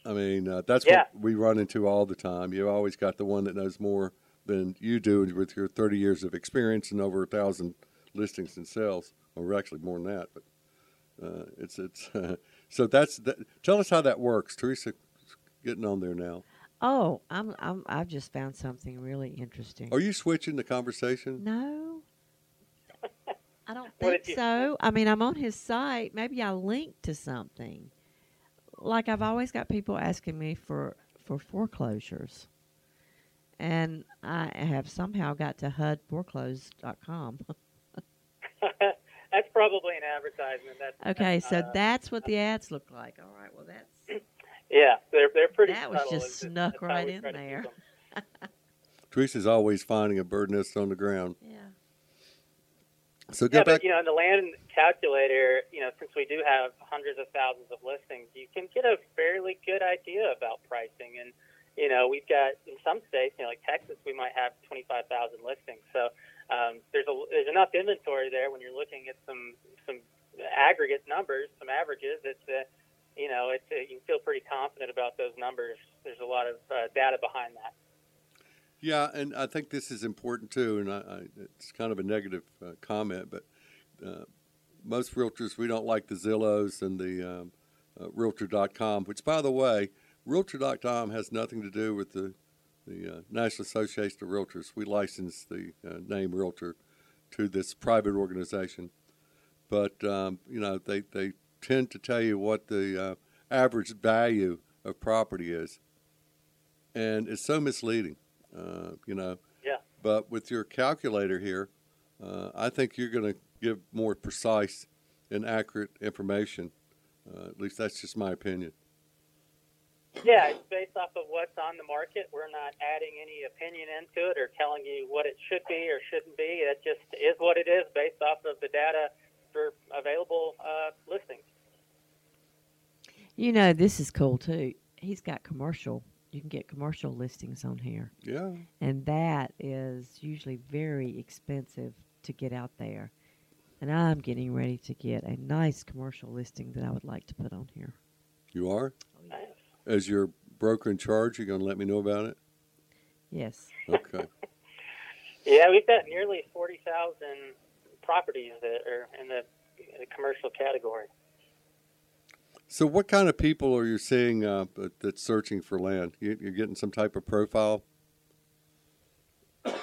Speaker 1: I mean, uh, that's
Speaker 3: Yeah.
Speaker 1: what we run into all the time. You always got the one that knows more than you do with your 30 years of experience and over a thousand listings and sales, or actually more than that. But uh, it's it's so that's that, tell us how that works, Teresa. Getting on there now.
Speaker 2: oh, I'm I'm I've just found something really interesting.
Speaker 1: Are you switching the conversation?
Speaker 2: No. I don't think so. I mean, I'm on his site. Maybe I linked to something. Like I've always got people asking me for for foreclosures. And I have somehow got to HUDforeclose.com.
Speaker 3: that's probably an advertisement. That's
Speaker 2: Okay,
Speaker 3: that's
Speaker 2: so
Speaker 3: not a-
Speaker 2: that's what the ads look like. All right, well that's
Speaker 3: yeah, they're they're pretty.
Speaker 2: That was just
Speaker 3: It's
Speaker 2: snuck
Speaker 3: that's
Speaker 2: right in there.
Speaker 3: keep 'em.
Speaker 1: Teresa's always finding a bird nest on the ground.
Speaker 2: yeah.
Speaker 1: So go
Speaker 3: Yeah,
Speaker 1: back.
Speaker 3: but you know, in the land calculator, you know, since we do have hundreds of thousands of listings, you can get a fairly good idea about pricing. And you know, we've got in some states, you know, like Texas, we might have twenty-five thousand listings. So um, there's a there's enough inventory there when you're looking at some some aggregate numbers, some averages. It's uh, you know, it's uh, you can feel pretty confident about those numbers. There's a lot of uh, data behind that.
Speaker 1: Yeah, and I think this is important too. And I, I, it's kind of a negative uh, comment, but uh, most realtors we don't like the Zillows and the um, uh, Realtor.com. Which, by the way, Realtor.com has nothing to do with the the uh, National Association of Realtors. We license the uh, name Realtor to this private organization, but um, you know they they tend to tell you what the uh, average value of property is, and it's so misleading. Uh, you know.
Speaker 3: Yeah.
Speaker 1: But with your calculator here, uh, I think you're going to give more precise and accurate information. Uh, at least that's just my opinion.
Speaker 3: Yeah, it's based off of what's on the market. We're not adding any opinion into it or telling you what it should be or shouldn't be. It just is what it is based off of the data for available uh, listings.
Speaker 2: You know, this is cool too. He's got commercial. You can get commercial listings on here.
Speaker 1: Yeah.
Speaker 2: And that is usually very expensive to get out there. And I'm getting ready to get a nice commercial listing that I would like to put on here.
Speaker 1: You are?
Speaker 3: Nice.
Speaker 1: As your broker in charge, you're going to let me know about it?
Speaker 2: Yes.
Speaker 1: Okay.
Speaker 3: Yeah, we've got nearly 40,000 properties that are in the, in the commercial category.
Speaker 1: so, what kind of people are you seeing uh, that- that's searching for land? You, you're getting some type of profile?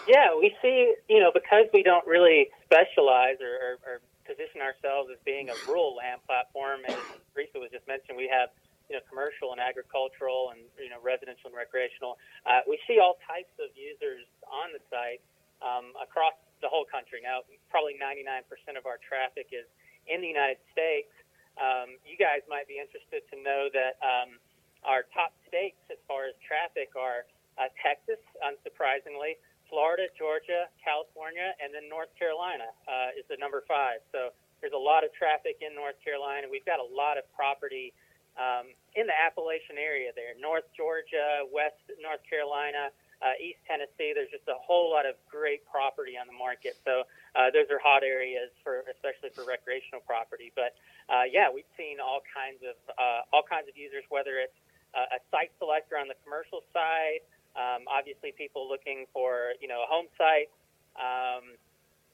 Speaker 3: Yeah, we see, you know, because we don't really specialize or, or, or position ourselves as being a rural land platform, as Teresa was just mentioned, we have, you know, commercial and agricultural and, you know, residential and recreational. Uh, we see all types of users on the site um, across the whole country. Now, probably 99% of our traffic is in the United States. Um, you guys might be interested to know that um, our top states as far as traffic are uh, Texas, unsurprisingly, Florida, Georgia, California, and then North Carolina uh, is the number five. So there's a lot of traffic in North Carolina. We've got a lot of property um, in the Appalachian area there, North Georgia, West North Carolina, uh, East Tennessee. There's just a whole lot of great property on the market. So uh, those are hot areas for, especially for recreational property. But uh, yeah, we've seen all kinds of uh, all kinds of users, whether it's uh, a site selector on the commercial side, um, obviously people looking for you know a home site. Um,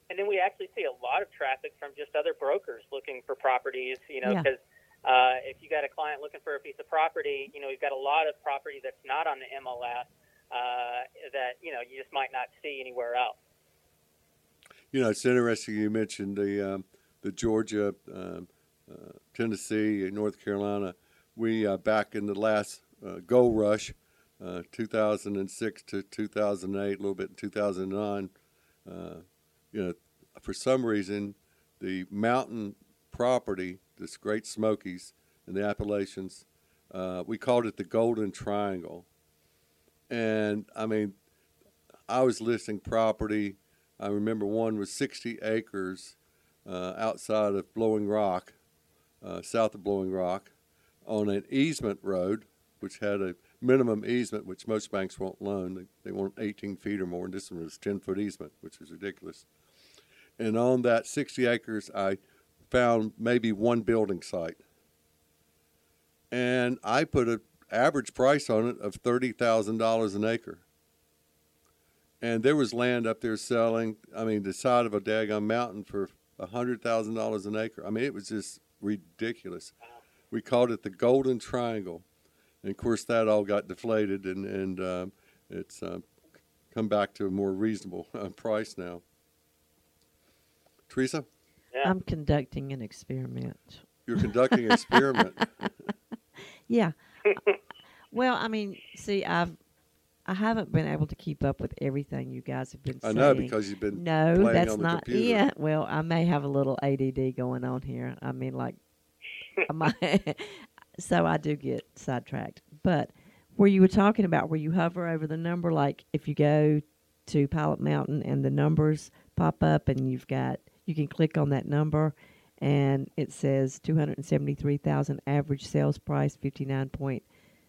Speaker 3: and then we actually see a lot of traffic from just other brokers looking for properties, you know,
Speaker 2: Yeah.
Speaker 3: Uh, if you got a client looking for a piece of property, you know, you've got a lot of property that's not on the MLS uh, that you know you just might not see anywhere else.
Speaker 1: You know, it's interesting you mentioned the um, the Georgia, um, uh, Tennessee, North Carolina. We uh, back in the last uh, gold rush, uh, 2006 to 2008, a little bit in 2009. Uh, you know, for some reason, the mountain property, this Great Smokies in the Appalachians, uh, we called it the Golden Triangle. And I mean, I was listing property. I remember one was 60 acres uh, outside of Blowing Rock, uh, south of Blowing Rock, on an easement road, which had a minimum easement, which most banks won't loan. They, they want 18 feet or more, and this one was 10 foot easement, which is ridiculous. And on that 60 acres, I found maybe one building site. And I put an average price on it of $30,000 an acre and there was land up there selling. I mean, the side of a daggone mountain for a hundred thousand dollars an acre. I mean, it was just ridiculous. We called it the Golden Triangle, and of course that all got deflated, and and um, it's uh, come back to a more reasonable uh, price now. Teresa,
Speaker 3: Yeah.
Speaker 2: I'm conducting an experiment.
Speaker 1: you're conducting an experiment.
Speaker 2: Yeah. well, I mean, see, I've I haven't been able to keep up with everything you guys have been
Speaker 1: I
Speaker 2: saying.
Speaker 1: know because you've been
Speaker 2: no,
Speaker 1: playing
Speaker 2: that's
Speaker 1: on the
Speaker 2: not.
Speaker 1: computer.
Speaker 2: Yeah. Well, I may have a little ADD going on here. I mean, like, I might, so I do get sidetracked. But where you were talking about where you hover over the number, like if you go to Pilot Mountain and the numbers pop up, and you've got you can click on that number, and it says two hundred and seventy three thousand average sales price, fifty nine point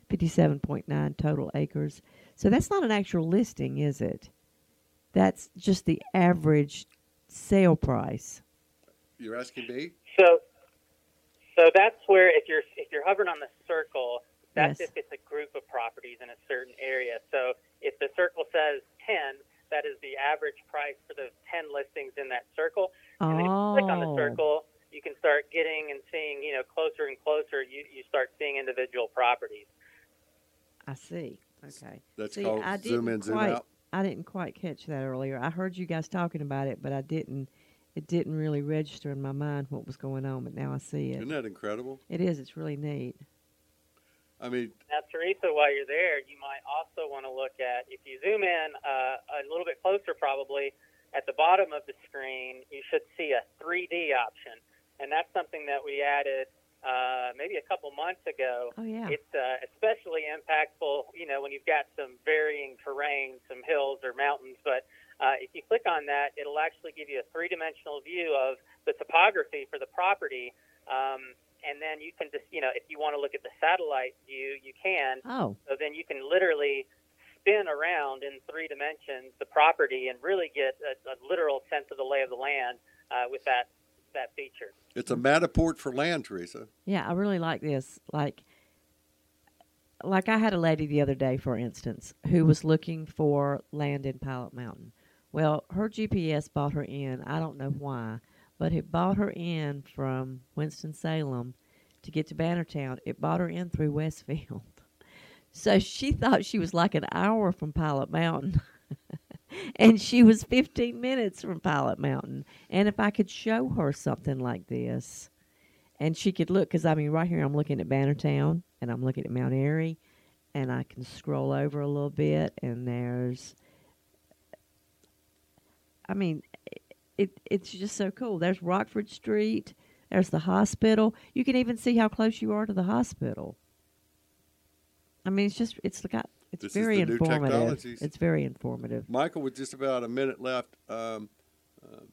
Speaker 2: fifty seven point nine total acres. So that's not an actual listing, is it? That's just the average sale price.
Speaker 1: You're asking me?
Speaker 3: So, so that's where if you're if you're hovering on the circle, that's
Speaker 2: Yes.
Speaker 3: if it's a group of properties in a certain area. So if the circle says ten, that is the average price for the ten listings in that circle. And then if you click on the
Speaker 2: Oh.
Speaker 3: circle, you can start getting and seeing, you know, closer and closer. You you start seeing individual properties.
Speaker 2: I see. Okay.
Speaker 1: That's
Speaker 2: See,
Speaker 1: called
Speaker 2: I
Speaker 1: zoom in, zoom
Speaker 2: quite-
Speaker 1: out.
Speaker 2: I didn't quite catch that earlier. I heard you guys talking about it, but I didn't. It didn't really register in my mind what was going on. But now I see it.
Speaker 1: Isn't that incredible?
Speaker 2: It is. It's really neat.
Speaker 1: I mean,
Speaker 3: Now, Teresa, while you're there, you might also want to look at, if you zoom in uh, a little bit closer, probably at the bottom of the screen, you should see a 3D option. And that's something that we added uh, maybe a couple months ago.
Speaker 2: Oh yeah.
Speaker 3: It's uh, especially impactful, you know, when you've got some varying terrain, some hills or mountains. But uh, if you click on that, it'll actually give you a three-dimensional view of the topography for the property. Um, and then you can just, you know, if you want to look at the satellite view, you can.
Speaker 2: oh.
Speaker 3: So then you can literally spin around in three dimensions the property and really get a, a literal sense of the lay of the land uh, with that that feature.
Speaker 1: it's a Matterport for land, Teresa.
Speaker 2: Yeah, I really like this. Like, like I had a lady the other day, for instance, who was looking for land in Pilot Mountain. Well, her GPS brought her in. I don't know why, but it bought her in from Winston Salem to get to Bannertown. It bought her in through Westfield, so she thought she was like an hour from Pilot Mountain. and she was 15 minutes from Pilot Mountain. And if I could show her something like this, and she could look because I mean, right here I'm looking at Bannertown and I'm looking at Mount Airy, and I can scroll over a little bit, and there's, I mean, it it's just so cool. There's Rockford Street. There's the hospital. You can even see how close you are to the hospital. I mean, it's just it's got it's
Speaker 1: This is
Speaker 2: very
Speaker 1: the
Speaker 2: informative.
Speaker 1: technologies.
Speaker 2: It's very informative.
Speaker 1: Michael, with just about a minute left, um, uh,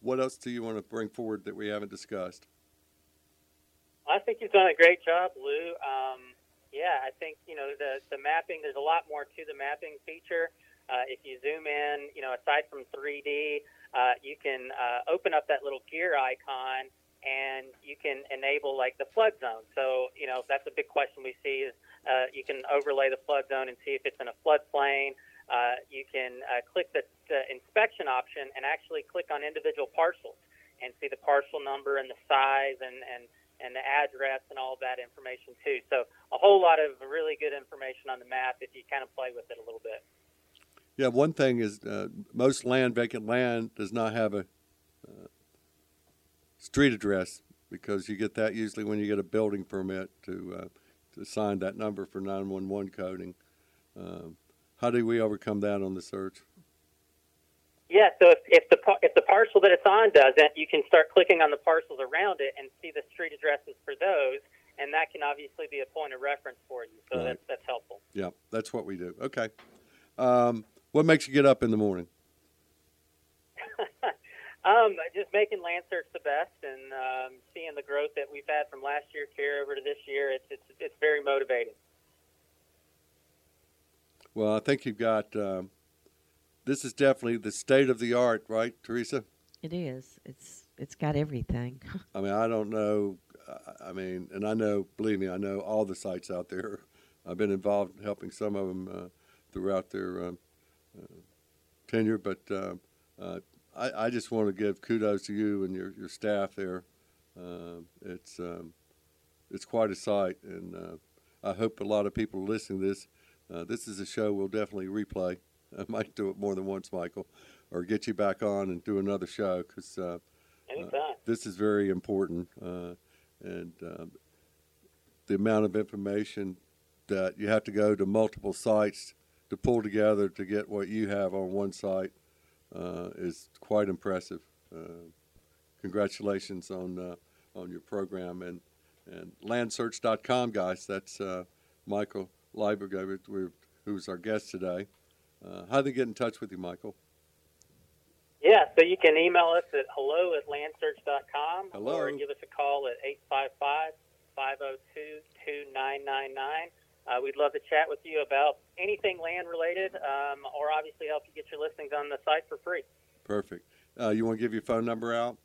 Speaker 1: what else do you want to bring forward that we haven't discussed?
Speaker 3: I think you've done a great job, Lou. Um, Yeah, I think you know the the mapping. There's a lot more to the mapping feature. Uh, if you zoom in, you know, aside from 3D, uh, you can uh, open up that little gear icon and you can enable like the flood zone. So, you know, that's a big question we see is uh, you can overlay the flood zone and see if it's in a floodplain. Uh, you can uh, click the, the inspection option and actually click on individual parcels and see the parcel number and the size and, and, and the address and all that information too. So a whole lot of really good information on the map if you kind of play with it a little bit.
Speaker 1: Yeah, one thing is uh, most land, vacant land, does not have a uh, street address because you get that usually when you get a building permit to uh, to assign that number for 911 coding. Um, how do we overcome that on the search?
Speaker 3: Yeah, so if, if the if the parcel that it's on doesn't, you can start clicking on the parcels around it and see the street addresses for those, and that can obviously be a point of reference for you. So
Speaker 1: Right.
Speaker 3: that's that's helpful.
Speaker 1: Yeah, that's what we do. Okay. Um, what makes you get up in the morning?
Speaker 3: Um, just making land search the best and um, seeing the growth that we've had from last year carry over to this year, it's it's it's very motivating.
Speaker 1: Well, I think you've got. Um, this is definitely the state of the art, right, Teresa?
Speaker 2: It is. It's it's got everything.
Speaker 1: I mean, I don't know. I- I mean, and I know, believe me, I know all the sites out there. I've been involved in helping some of them uh, throughout their um, tenure, but uh, uh, I, I just want to give kudos to you and your, your staff there. Uh, it's um, it's quite a sight, and uh, I hope a lot of people are listening to this. Uh, this is a show we'll definitely replay. I might do it more than once, Michael, or get you back on and do another show because uh, this is very important, uh, and um, the amount of information that you have to go to multiple sites to pull together to get what you have on one site uh, is quite impressive. Uh, congratulations on uh, on your program and and landsearch.com, guys. That's uh, Michael Leigeber, who's our guest today. Uh, how do they get in touch with you, Michael?
Speaker 3: Yeah, so you can email us at hello at landsearch.com
Speaker 1: Hello.
Speaker 3: or give us a call at 855 502 2999. Uh, We'd love to chat with you about anything land related um, or obviously help you get your listings on the site for free.
Speaker 1: Perfect. Uh, you want to give your phone number out?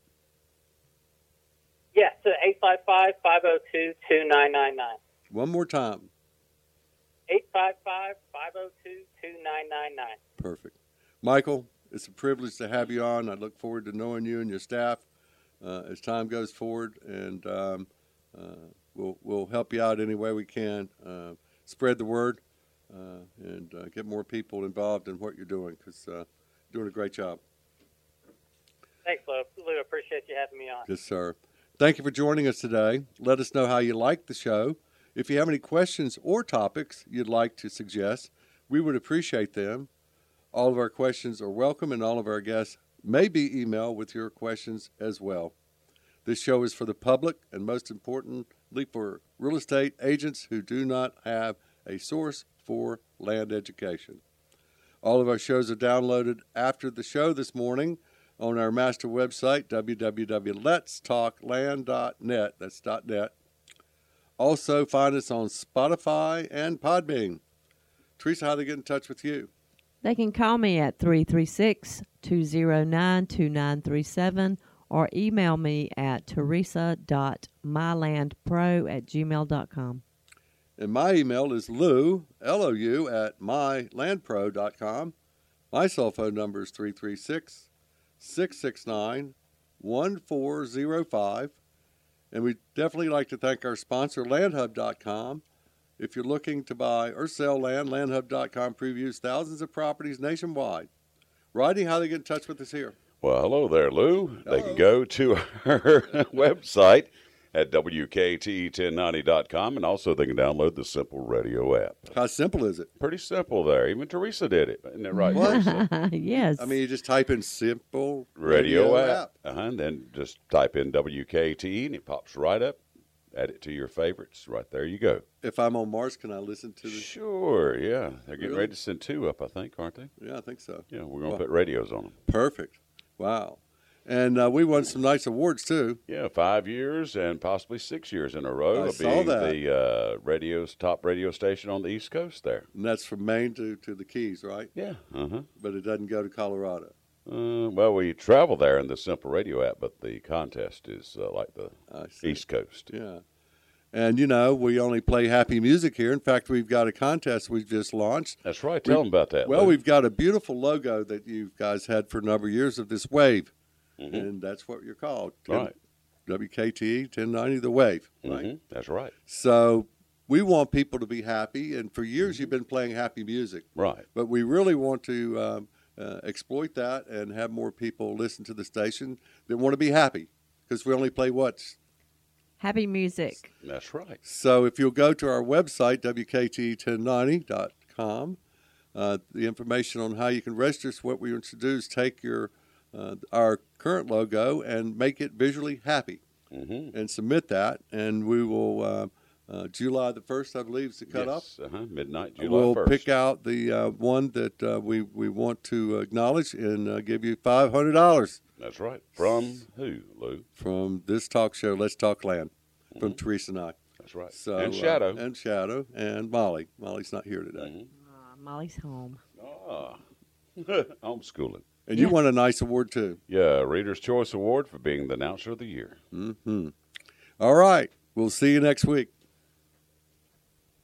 Speaker 3: Yeah, so 855 502 2999.
Speaker 1: One more time.
Speaker 3: 855 502 2999.
Speaker 1: Perfect. Michael, it's a privilege to have you on. I look forward to knowing you and your staff uh, as time goes forward, and um, uh, we'll, we'll help you out any way we can. Spread the word uh, and uh, get more people involved in what you're doing because uh, you're doing a great job.
Speaker 3: Thanks, Lou. Lou, appreciate you having me on.
Speaker 1: Yes, sir. Thank you for joining us today. Let us know how you like the show. If you have any questions or topics you'd like to suggest, we would appreciate them. All of our questions are welcome, and all of our guests may be emailed with your questions as well. This show is for the public and, most importantly, for real estate agents who do not have a source for land education. All of our shows are downloaded after the show this morning on our master website, www.letstalkland.net. That's .net. Also, find us on Spotify and Podbean. Teresa, how do they get in touch with you?
Speaker 2: They can call me at 336 209 2937 or email me at teresa.mylandpro at gmail.com.
Speaker 1: And my email is lou, L-O-U, at mylandpro.com. My cell phone number is 336 669 1405. And we'd definitely like to thank our sponsor, landhub.com. If you're looking to buy or sell land, landhub.com previews thousands of properties nationwide. Rodney, how do they get in touch with us here?
Speaker 4: Well, hello there, Lou. They can go to our website at WKT1090.com and also they can download the Simple Radio app.
Speaker 1: How simple is it?
Speaker 4: Pretty simple there. Even Teresa did it. Isn't that right,
Speaker 1: What?
Speaker 2: Yes.
Speaker 1: I mean, you just type in simple
Speaker 4: Radio, app. Uh-huh, and then just type in WKT and it pops right up. Add it to your favorites. Right there you go.
Speaker 1: If I'm on Mars, can I listen to the?
Speaker 4: Sure, yeah. They're getting
Speaker 1: Really?
Speaker 4: ready to send two up, I think, aren't they?
Speaker 1: Yeah, I think so.
Speaker 4: Yeah, we're going to
Speaker 1: Well-
Speaker 4: put radios on them.
Speaker 1: Perfect. Wow. And uh, we won some nice awards too.
Speaker 4: Yeah, five years and possibly six years in a row
Speaker 1: I
Speaker 4: of
Speaker 1: saw that.
Speaker 4: the uh, radio's top radio station on the East Coast. There.
Speaker 1: And that's from Maine to, to the Keys, right?
Speaker 4: Yeah. Uh huh.
Speaker 1: But it doesn't go to Colorado.
Speaker 4: Uh, well, we travel there in the Simple Radio app, but the contest is uh, like the East Coast.
Speaker 1: Yeah. And, you know, we only play happy music here. In fact, we've got a contest we've just launched.
Speaker 4: That's right. Tell them about that.
Speaker 1: Well,
Speaker 4: Lou.
Speaker 1: we've got a beautiful logo that you guys had for a number of years of this wave.
Speaker 4: Mhm.
Speaker 1: And that's what you're called.
Speaker 4: right.
Speaker 1: WKTE 1090, the wave. Right.
Speaker 4: Mhm. That's right.
Speaker 1: So we want people to be happy. And for years, you've been playing happy music.
Speaker 4: Right.
Speaker 1: But we really want to um, uh, exploit that and have more people listen to the station that want to be happy because we only play what's
Speaker 2: Happy music.
Speaker 4: That's right.
Speaker 1: So if you'll go to our website, WKT1090.com, uh, the information on how you can register, so what we want to do is take your uh, our current logo and make it visually happy
Speaker 4: Mm-hmm.
Speaker 1: and submit that, and we will, uh, July the 1st, I believe, is the cutoff.
Speaker 4: Yes. Uh-huh. Midnight, July
Speaker 1: we'll
Speaker 4: 1st.
Speaker 1: pick out the uh, one that uh, we, we want to acknowledge and uh, give you $500
Speaker 4: That's right. From who, Lou?
Speaker 1: from this talk show, Let's Talk Land, from
Speaker 4: Mhm.
Speaker 1: Teresa and I.
Speaker 4: That's right.
Speaker 1: So,
Speaker 4: and
Speaker 1: uh,
Speaker 4: Shadow.
Speaker 1: and Shadow and Molly. Molly's not here today.
Speaker 4: Mhm.
Speaker 2: Aw, Molly's home.
Speaker 4: Ah. Homeschooling.
Speaker 1: And you won a nice award too.
Speaker 4: Yeah, Reader's Choice Award for being the announcer of the year.
Speaker 1: hmm All right. We'll see you next week.